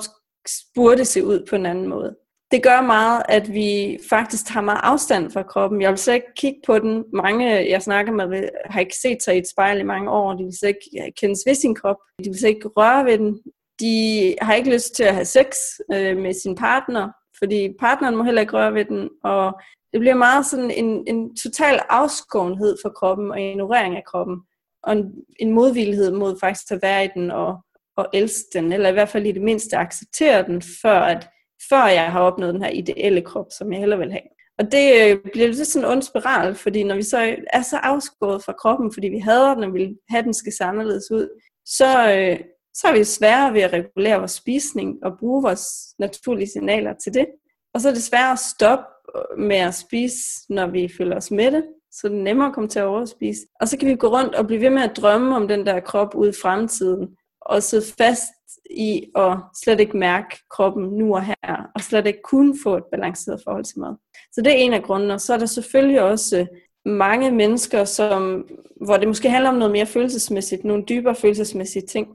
burde se ud på en anden måde. det gør meget, at vi faktisk tager meget afstand fra kroppen. Jeg vil slet ikke kigge på den. Mange, jeg snakker med, har ikke set sig i et spejl i mange år. De vil slet ikke kendes ved sin krop. De vil slet ikke røre ved den. De har ikke lyst til at have sex øh, med sin partner, fordi partneren må heller ikke røre ved den. Og det bliver meget sådan en, en total afskårenhed for kroppen og ignorering af kroppen. Og en, en modvillighed mod faktisk at være i den og, og elske den, eller i hvert fald i det mindste acceptere den, før at før jeg har opnået den her ideelle krop, som jeg hellere vil have. Og det øh, bliver lidt sådan en ond spiral, fordi når vi så er så afskåret fra kroppen, fordi vi hader den og vil have, den skal se anderledes ud, så, øh, så er vi sværere ved at regulere vores spisning og bruge vores naturlige signaler til det. Og så er det sværere at stoppe øh, med at spise, når vi føler os mætte, så det er nemmere at komme til at overspise. Og så kan vi gå rundt og blive ved med at drømme om den der krop ude i fremtiden, og sidde fast i at slet ikke mærke kroppen nu og her, og slet ikke kunne få et balanceret forhold til mad. Så det er en af grundene. Og så er der selvfølgelig også øh, mange mennesker, som, hvor det måske handler om noget mere følelsesmæssigt, nogle dybere følelsesmæssige ting,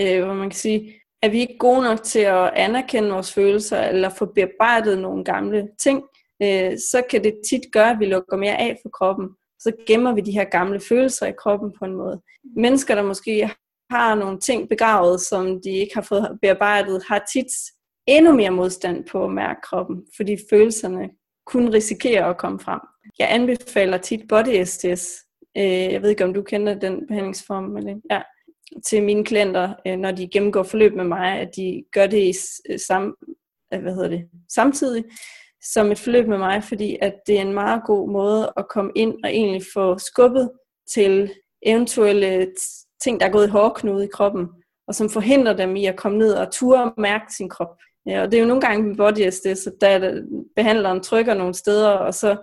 øh, hvor man kan sige, at vi ikke gode nok til at anerkende vores følelser, eller få bearbejdet nogle gamle ting, øh, så kan det tit gøre, at vi lukker mere af for kroppen. Så gemmer vi de her gamle følelser i kroppen på en måde. Mennesker, der måske har nogle ting begravet, som de ikke har fået bearbejdet, har tit endnu mere modstand på at mærke kroppen, fordi følelserne kun risikerer at komme frem. Jeg anbefaler tit body STS. Øh, jeg ved ikke, om du kender den behandlingsform, men ja, til mine klienter, øh, når de gennemgår forløb med mig, at de gør det i øh, sam, øh, hvad hedder det, samtidig som et forløb med mig, fordi at det er en meget god måde at komme ind og egentlig få skubbet til eventuelle ting, der er gået i hårdknude i kroppen, og som forhindrer dem i at komme ned og ture og mærke sin krop. Ja, og det er jo nogle gange med body SDS, så der behandleren trykker nogle steder, og så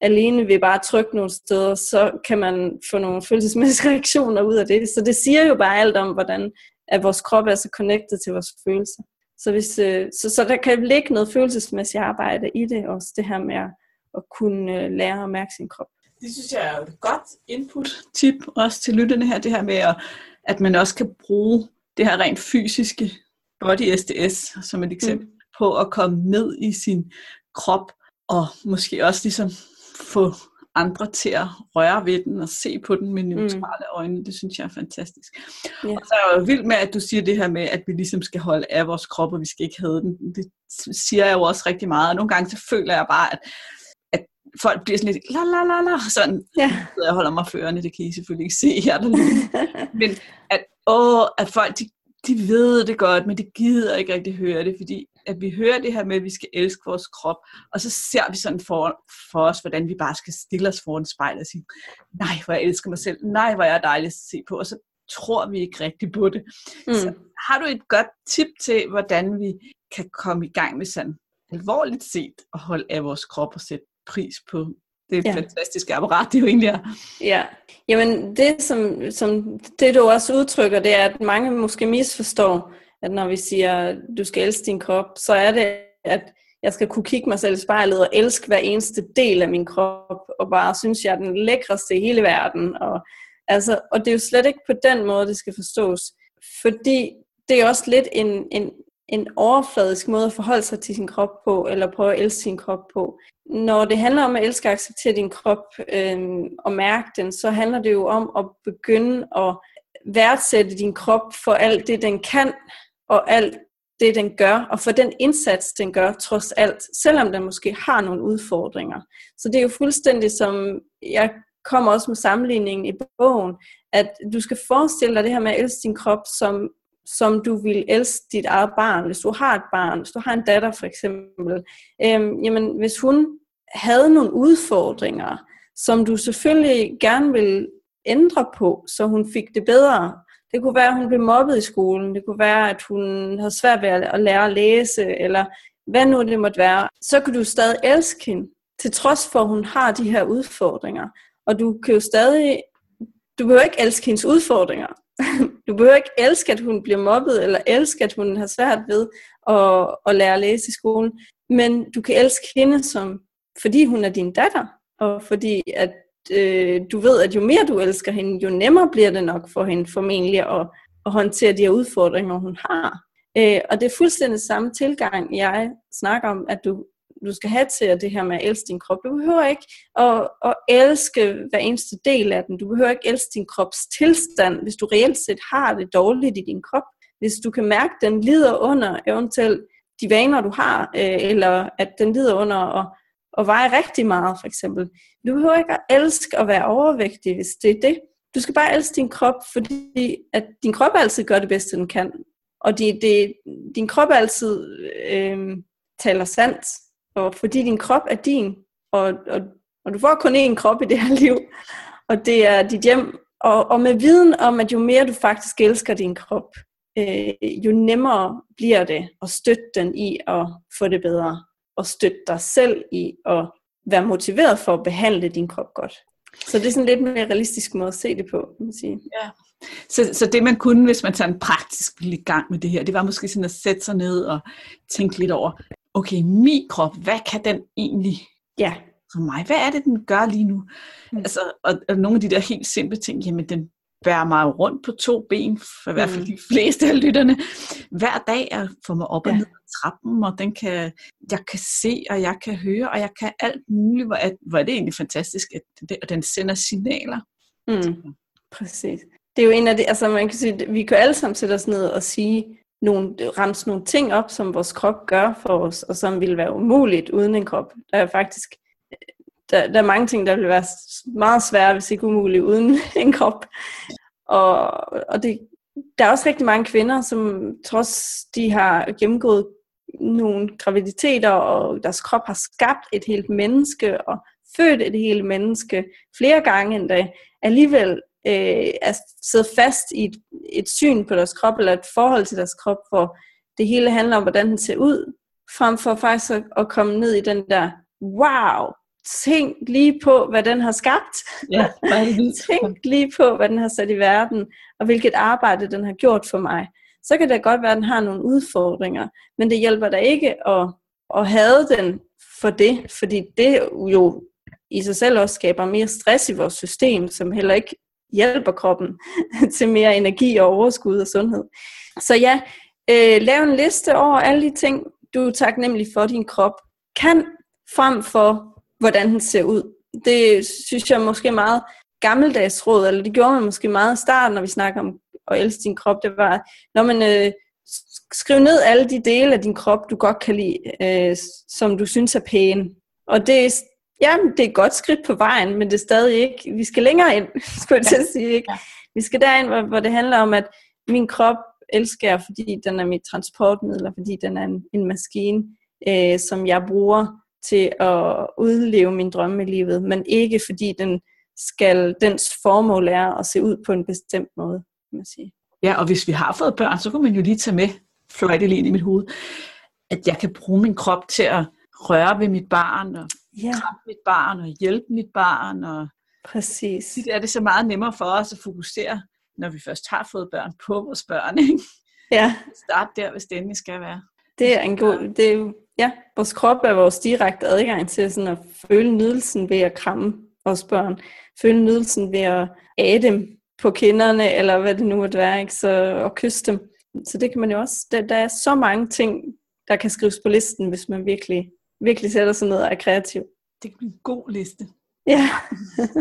alene ved bare at trykke nogle steder, så kan man få nogle følelsesmæssige (laughs) reaktioner ud af det. Så det siger jo bare alt om, hvordan at vores krop er så connected til vores følelser. Så, hvis, øh, så, så der kan ligge noget følelsesmæssigt arbejde i det, også det her med at, at kunne øh, lære at mærke sin krop. Det synes jeg er et godt input-tip også til lytterne her, det her med, at, at man også kan bruge det her rent fysiske body SDS som et eksempel mm. på at komme ned i sin krop, og måske også ligesom få andre til at røre ved den og se på den med neutrale mm. øjne. Det synes jeg er fantastisk. Yeah. Og så er jeg jo vild med, at du siger det her med, at vi ligesom skal holde af vores krop, og vi skal ikke have den. Det siger jeg jo også rigtig meget. Og nogle gange så føler jeg bare, at folk bliver sådan lidt la la la la, sådan, ja. jeg holder mig førende, det kan I selvfølgelig ikke se her. (laughs) men at, åh, at folk, de, de ved det godt, men de gider ikke rigtig høre det, fordi at vi hører det her med, at vi skal elske vores krop, og så ser vi sådan for, for os, hvordan vi bare skal stille os foran spejl og sige, nej, hvor jeg elsker mig selv, nej, hvor jeg er dejlig at se på, og så tror vi ikke rigtig på det. Mm. Så har du et godt tip til, hvordan vi kan komme i gang med sådan alvorligt set at holde af vores krop og sætte pris på det ja. fantastiske apparat, det jo egentlig er. Ja, jamen det som, som det du også udtrykker, det er, at mange måske misforstår, at når vi siger, du skal elske din krop, så er det, at jeg skal kunne kigge mig selv i spejlet og elske hver eneste del af min krop, og bare synes, jeg er den lækreste i hele verden. Og, altså, og det er jo slet ikke på den måde, det skal forstås. Fordi det er også lidt en, en, en overfladisk måde at forholde sig til sin krop på, eller prøve at elske sin krop på. Når det handler om at elske og acceptere din krop øh, og mærke den, så handler det jo om at begynde at værdsætte din krop for alt det, den kan, og alt det, den gør, og for den indsats, den gør, trods alt, selvom den måske har nogle udfordringer. Så det er jo fuldstændig som, jeg kommer også med sammenligningen i bogen, at du skal forestille dig det her med at elske din krop som som du vil elske dit eget barn, hvis du har et barn, hvis du har en datter for eksempel, øhm, jamen hvis hun havde nogle udfordringer, som du selvfølgelig gerne vil ændre på, så hun fik det bedre. Det kunne være, at hun blev mobbet i skolen, det kunne være, at hun havde svært ved at lære at læse, eller hvad nu det måtte være. Så kan du stadig elske hende, til trods for, at hun har de her udfordringer. Og du kan jo stadig, du behøver ikke elske hendes udfordringer. (laughs) Du behøver ikke elske, at hun bliver mobbet, eller elske, at hun har svært ved at, at lære at læse i skolen. Men du kan elske hende, som, fordi hun er din datter, og fordi at øh, du ved, at jo mere du elsker hende, jo nemmere bliver det nok for hende formentlig at, at håndtere de her udfordringer, hun har. Øh, og det er fuldstændig samme tilgang, jeg snakker om, at du du skal have til det her med at elske din krop. Du behøver ikke at, at elske hver eneste del af den. Du behøver ikke elske din krops tilstand, hvis du reelt set har det dårligt i din krop. Hvis du kan mærke, at den lider under eventuelt de vaner, du har, øh, eller at den lider under at, at veje rigtig meget, for eksempel. Du behøver ikke at elske at være overvægtig, hvis det er det. Du skal bare elske din krop, fordi at din krop altid gør det bedste, den kan. Og det, det, din krop altid øh, taler sandt, og fordi din krop er din, og, og, og du får kun én krop i det her liv, og det er dit hjem, og, og med viden om, at jo mere du faktisk elsker din krop, øh, jo nemmere bliver det at støtte den i at få det bedre, og støtte dig selv i at være motiveret for at behandle din krop godt. Så det er sådan lidt mere realistisk måde at se det på, kan man sige. Ja. Så, så det man kunne, hvis man sådan praktisk ville i gang med det her, det var måske sådan at sætte sig ned og tænke lidt over, okay, min krop, hvad kan den egentlig ja. for mig? Hvad er det, den gør lige nu? Mm. Altså, og, og nogle af de der helt simple ting, jamen den bærer mig rundt på to ben, for i hvert fald mm. de fleste af lytterne, hver dag at få mig op og ned ad trappen, og den kan, jeg kan se, og jeg kan høre, og jeg kan alt muligt, hvor er, hvor er det egentlig fantastisk, at den, den sender signaler. Mm. Præcis. Det er jo en af de, altså man kan sige, vi kan alle sammen sætte os ned og sige, nogle, ramse nogle ting op, som vores krop gør for os, og som ville være umuligt uden en krop. Der er faktisk der, der er mange ting, der vil være meget svære, hvis ikke umuligt, uden (laughs) en krop. Og, og det, der er også rigtig mange kvinder, som trods de har gennemgået nogle graviditeter, og deres krop har skabt et helt menneske, og født et helt menneske flere gange endda, alligevel øh, er siddet fast i et, et syn på deres krop, eller et forhold til deres krop, hvor det hele handler om, hvordan den ser ud, frem for faktisk at, at komme ned i den der, wow, tænk lige på, hvad den har skabt. Ja, (laughs) tænk lige på, hvad den har sat i verden, og hvilket arbejde den har gjort for mig. Så kan det godt være, at den har nogle udfordringer, men det hjælper da ikke at, at have den for det, fordi det jo i sig selv også skaber mere stress i vores system, som heller ikke hjælper kroppen (laughs) til mere energi og overskud og sundhed. Så ja, øh, lav en liste over alle de ting, du er taknemmelig for, din krop kan, frem for hvordan den ser ud. Det synes jeg måske meget gammeldags råd, eller det gjorde man måske meget i starten, når vi snakker om at elske din krop, det var, når man øh, skriv ned alle de dele af din krop, du godt kan lide, øh, som du synes er pæne. Og det er, ja, det er et godt skridt på vejen, men det er stadig ikke, vi skal længere ind, (laughs) skulle jeg til at sige. Ikke? Vi skal derind, hvor, hvor det handler om, at min krop elsker jeg, fordi den er mit transportmiddel, og fordi den er en, en maskine, øh, som jeg bruger til at udleve min drømme i livet, men ikke fordi den skal, dens formål er at se ud på en bestemt måde, kan man sige. Ja, og hvis vi har fået børn, så kan man jo lige tage med, fløjte lige ind i mit hoved, at jeg kan bruge min krop til at røre ved mit barn, og ja. mit barn, og hjælpe mit barn. Og Præcis. Det er det så meget nemmere for os at fokusere, når vi først har fået børn, på vores børn. Ikke? Ja. Start der, hvis det endelig skal være. Det er en god, det er jo Ja, vores krop er vores direkte adgang til sådan at føle nydelsen ved at kramme vores børn. Føle nydelsen ved at æde dem på kinderne, eller hvad det nu måtte være, ikke? Så, og kysse dem. Så det kan man jo også, der, der er så mange ting, der kan skrives på listen, hvis man virkelig, virkelig sætter sig ned og er kreativ. Det er en god liste. Ja.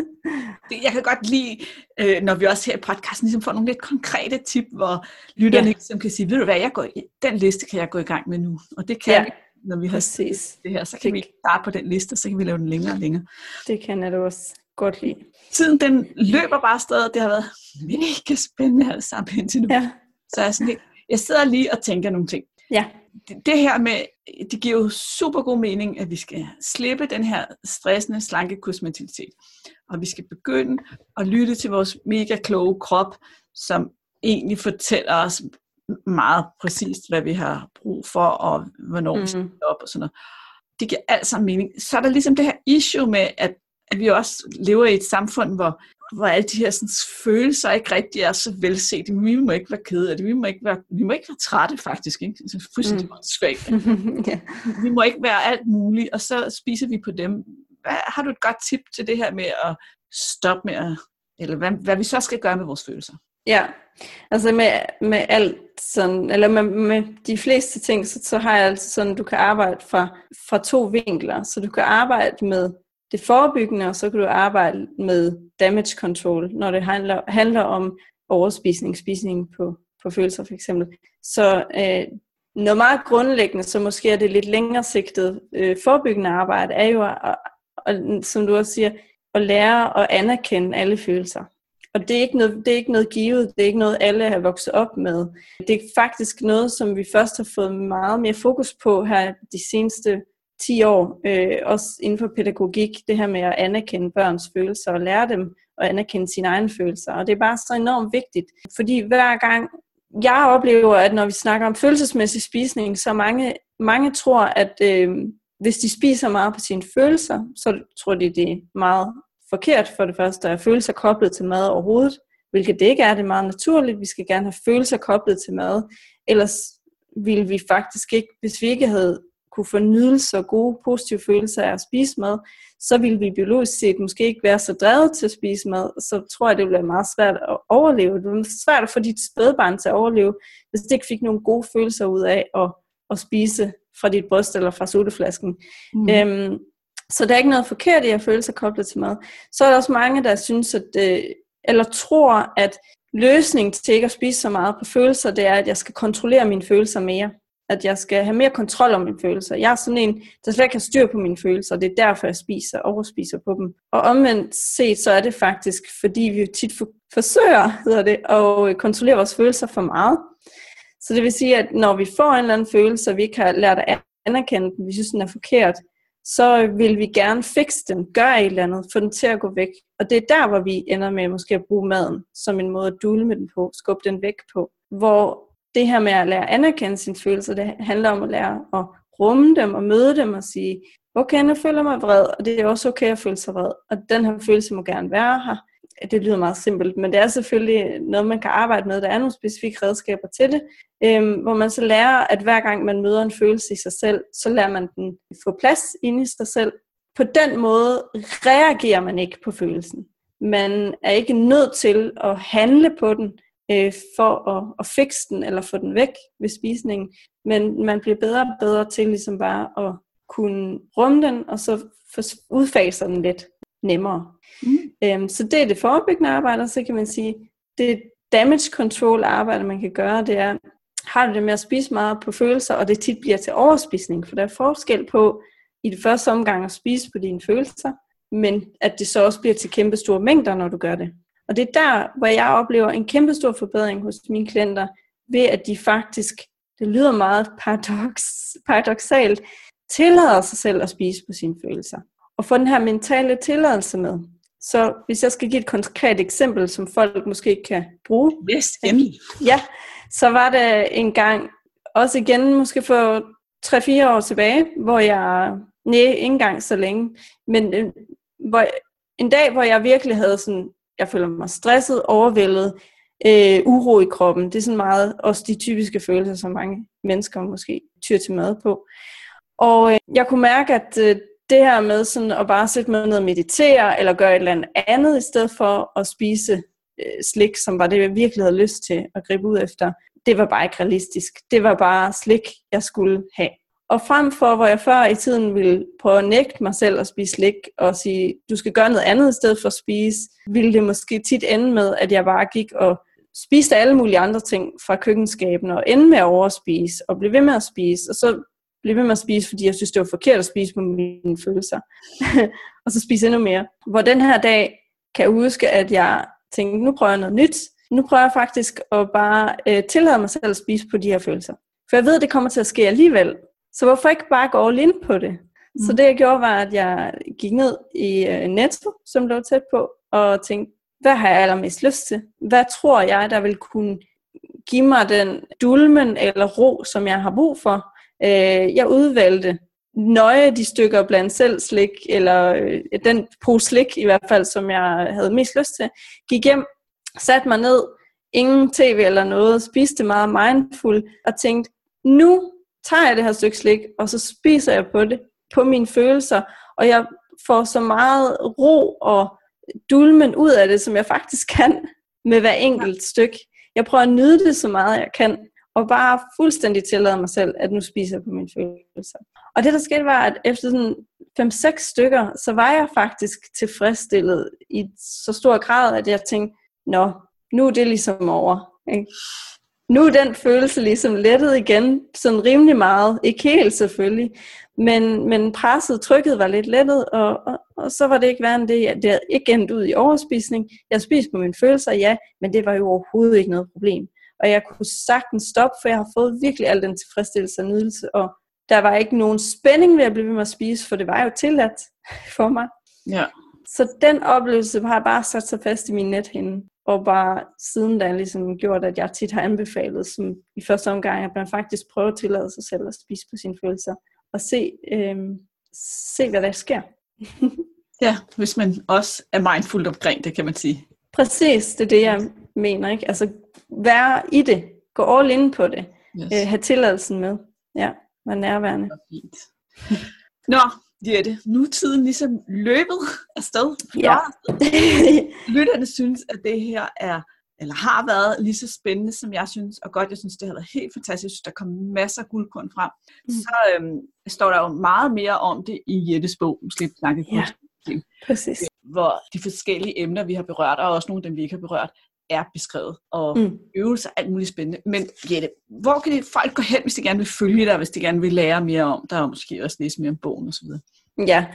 (laughs) jeg kan godt lide, øh, når vi også her i podcasten ligesom får nogle lidt konkrete tip, hvor lytterne ja. ligesom kan sige, ved du hvad, jeg går, den liste kan jeg gå i gang med nu. Og det kan ja når vi har Præcis. det her, så kan det... vi starte på den liste, så kan vi lave den længere og længere. Det kan jeg da også godt lide. Tiden den løber bare stadig, det har været mega spændende alt sammen indtil nu. Ja. Så jeg, sådan, jeg sidder lige og tænker nogle ting. Ja. Det, her med, det giver jo super god mening, at vi skal slippe den her stressende slankekursmentalitet. Og vi skal begynde at lytte til vores mega kloge krop, som egentlig fortæller os, meget præcist, hvad vi har brug for, og hvornår mm. vi skal op og sådan noget. Det giver alt sammen mening. Så er der ligesom det her issue med, at, at vi også lever i et samfund, hvor, hvor alle de her sådan, følelser ikke rigtig er så velset. Vi må ikke være kede af det. Vi må ikke være, vi må ikke være trætte, faktisk. Ikke? Det er fuldstændig mm. svagt. yeah. (laughs) Vi må ikke være alt muligt, og så spiser vi på dem. Hvad, har du et godt tip til det her med at stoppe med at, eller hvad, hvad vi så skal gøre med vores følelser? Ja, altså med, med alt sådan, eller med, med de fleste ting, så, så har jeg altså sådan, du kan arbejde fra, fra to vinkler. Så du kan arbejde med det forebyggende, og så kan du arbejde med damage control, når det handler, handler om overspisning, spisning på, på følelser for eksempel. Så øh, noget meget grundlæggende, så måske er det lidt længere sigtet øh, forebyggende arbejde, er jo, at, at, som du også siger, at lære at anerkende alle følelser. Og det er, ikke noget, det er ikke noget givet, det er ikke noget, alle har vokset op med. Det er faktisk noget, som vi først har fået meget mere fokus på her de seneste 10 år, øh, også inden for pædagogik, det her med at anerkende børns følelser og lære dem at anerkende sine egne følelser. Og det er bare så enormt vigtigt, fordi hver gang jeg oplever, at når vi snakker om følelsesmæssig spisning, så mange, mange tror, at øh, hvis de spiser meget på sine følelser, så tror de, det er meget forkert for det første, at følelser koblet til mad overhovedet, hvilket det ikke er, det er meget naturligt. Vi skal gerne have følelser koblet til mad, ellers ville vi faktisk ikke, hvis vi ikke havde kunne få nydelse og gode, positive følelser af at spise mad, så ville vi biologisk set måske ikke være så drevet til at spise mad, så tror jeg, det være meget svært at overleve. Det være svært at få dit spædbarn til at overleve, hvis det ikke fik nogle gode følelser ud af at, at spise fra dit bryst eller fra sodaflasken. Mm. Øhm, så der er ikke noget forkert i at føle sig koblet til mad. Så er der også mange, der synes, at, øh, eller tror, at løsningen til ikke at spise så meget på følelser, det er, at jeg skal kontrollere mine følelser mere. At jeg skal have mere kontrol over mine følelser. Jeg er sådan en, der slet ikke har styr på mine følelser, og det er derfor, jeg spiser og overspiser på dem. Og omvendt set, så er det faktisk, fordi vi jo tit for, forsøger hedder det, at øh, kontrollere vores følelser for meget. Så det vil sige, at når vi får en eller anden følelse, og vi ikke har lært at anerkende den, vi synes, den er forkert, så øh, vil vi gerne fikse den, gøre et eller andet, få den til at gå væk. Og det er der, hvor vi ender med måske at bruge maden som en måde at dule med den på, skubbe den væk på. Hvor det her med at lære at anerkende sine følelser, det handler om at lære at rumme dem og møde dem og sige, okay, nu føler jeg mig vred, og det er også okay at føle sig vred, og den her følelse må gerne være her. Det lyder meget simpelt, men det er selvfølgelig noget, man kan arbejde med. Der er nogle specifikke redskaber til det, øhm, hvor man så lærer, at hver gang man møder en følelse i sig selv, så lærer man den få plads inde i sig selv. På den måde reagerer man ikke på følelsen. Man er ikke nødt til at handle på den, øh, for at, at fikse den eller få den væk ved spisningen. Men man bliver bedre og bedre til ligesom bare at kunne rumme den, og så udfase den lidt nemmere. Mm. Øhm, så det er det forebyggende arbejde, og så kan man sige, det damage control arbejde, man kan gøre, det er, har du det med at spise meget på følelser, og det tit bliver til overspisning, for der er forskel på i det første omgang at spise på dine følelser, men at det så også bliver til kæmpe store mængder, når du gør det. Og det er der, hvor jeg oplever en kæmpe stor forbedring hos mine klienter, ved at de faktisk, det lyder meget paradox, paradoxalt, tillader sig selv at spise på sine følelser. Og få den her mentale tilladelse med. Så hvis jeg skal give et konkret eksempel, som folk måske kan bruge. Yes, endelig. Ja, så var det en gang, også igen måske for 3-4 år tilbage, hvor jeg, nej, ikke engang så længe, men øh, hvor, en dag, hvor jeg virkelig havde sådan jeg føler mig stresset, overvældet, øh, uro i kroppen. Det er sådan meget også de typiske følelser, som mange mennesker måske tyr til mad på. Og øh, jeg kunne mærke, at øh, det her med sådan at bare sætte mig ned og meditere, eller gøre et eller andet i stedet for at spise øh, slik, som var det, jeg virkelig havde lyst til at gribe ud efter, det var bare ikke realistisk. Det var bare slik, jeg skulle have. Og frem for, hvor jeg før i tiden ville prøve at nægte mig selv at spise slik, og sige, du skal gøre noget andet i stedet for at spise, ville det måske tit ende med, at jeg bare gik og spiste alle mulige andre ting fra køkkenskabene og endte med at overspise, og blev ved med at spise, og så blev ved med at spise, fordi jeg synes, det var forkert at spise på mine følelser. (laughs) og så spise endnu mere. Hvor den her dag kan jeg huske, at jeg tænkte, nu prøver jeg noget nyt. Nu prøver jeg faktisk at bare øh, tillade mig selv at spise på de her følelser. For jeg ved, at det kommer til at ske alligevel. Så hvorfor ikke bare gå all in på det? Mm. Så det jeg gjorde var, at jeg gik ned i uh, Netto, som lå tæt på, og tænkte, hvad har jeg allermest lyst til? Hvad tror jeg, der vil kunne give mig den dulmen eller ro, som jeg har brug for? Uh, jeg udvalgte nøje de stykker blandt selv slik, eller uh, den pose slik i hvert fald, som jeg havde mest lyst til. Gik hjem, satte mig ned, ingen tv eller noget, spiste meget mindful, og tænkte, nu tager jeg det her stykke slik, og så spiser jeg på det, på mine følelser, og jeg får så meget ro og dulmen ud af det, som jeg faktisk (laughs) kan. med hver enkelt stykke. Jeg prøver at nyde det så meget jeg kan, og bare fuldstændig tillade mig selv, at nu spiser jeg på mine følelser. Og det der skete var, at efter sådan 5-6 stykker, så var jeg faktisk tilfredsstillet i så stor grad, at jeg tænkte, nå, nu er det ligesom over. Ikke? Nu er den følelse ligesom lettet igen, sådan rimelig meget. Ikke helt selvfølgelig, men, men presset, trykket var lidt lettet, og, og, og så var det ikke værre end det. Det havde ikke endt ud i overspisning. Jeg spiste på mine følelser, ja, men det var jo overhovedet ikke noget problem. Og jeg kunne sagtens stoppe, for jeg har fået virkelig al den tilfredsstillelse og nydelse, og der var ikke nogen spænding ved at blive ved med at spise, for det var jo tilladt (laughs) for mig. Ja. Så den oplevelse har bare sat sig fast i min nethinde. Og bare siden da ligesom gjort, at jeg tit har anbefalet, som i første omgang, at man faktisk prøver at tillade sig selv at spise på sine følelser. Og se, øh, se hvad der sker. (laughs) ja, hvis man også er mindful omkring det, kan man sige. Præcis, det er det, jeg mener. Ikke? Altså, vær i det. Gå all in på det. Yes. Øh, have tilladelsen med. Ja, være nærværende. Fint. Nå, Jette, nu er tiden ligesom løbet afsted. Ja. (laughs) Lytterne synes, at det her er eller har været lige så spændende, som jeg synes, og godt, jeg synes, det har været helt fantastisk. Der kom masser af guldkorn frem. Mm. Så øhm, står der jo meget mere om det i Jettes bog, Slip Snakke Ja, præcis. Hvor de forskellige emner, vi har berørt, og også nogle af dem, vi ikke har berørt, er beskrevet, og mm. øvelser, alt muligt spændende. Men Jette, hvor kan de folk gå hen, hvis de gerne vil følge dig, hvis de gerne vil lære mere om dig, og måske også læse mere om bogen osv.? Ja,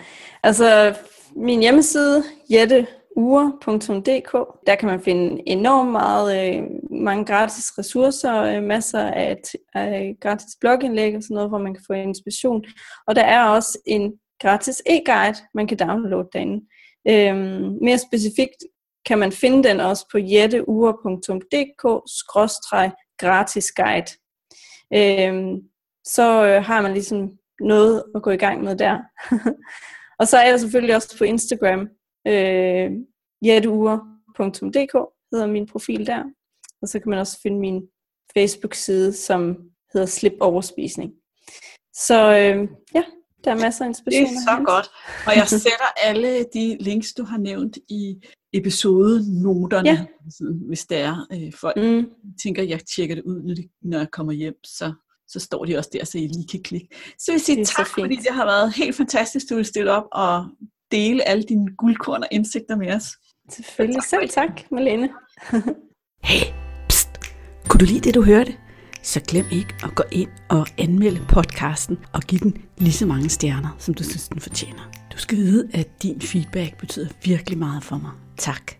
altså min hjemmeside, jetteure.dk, der kan man finde enormt meget, øh, mange gratis ressourcer, øh, masser af, af gratis blogindlæg og sådan noget, hvor man kan få inspiration. Og der er også en gratis e-guide, man kan downloade derinde. Øhm, mere specifikt kan man finde den også på jetteure.dk-gratis guide. Øhm, så øh, har man ligesom noget at gå i gang med der. (laughs) og så er jeg selvfølgelig også på Instagram, øh, jetteure.dk hedder min profil der. Og så kan man også finde min Facebook-side, som hedder Slip Overspisning. Så øh, ja, der er masser af inspiration. Det er så godt. Og jeg sætter alle de links, du har nævnt i episodenoterne, ja. hvis det er. Øh, folk mm. tænker, at jeg tjekker det ud, når jeg kommer hjem, så, så står de også der, så I lige kan klikke. Så vil jeg sige tak, fordi det har været helt fantastisk, du vil stille op og dele alle dine guldkorn og indsigter med os. Selvfølgelig. Tak Selv tak, Malene. (laughs) hey, pst. Kunne du lide det, du hørte? Så glem ikke at gå ind og anmelde podcasten og give den lige så mange stjerner, som du synes, den fortjener. Du skal vide, at din feedback betyder virkelig meget for mig. Tak.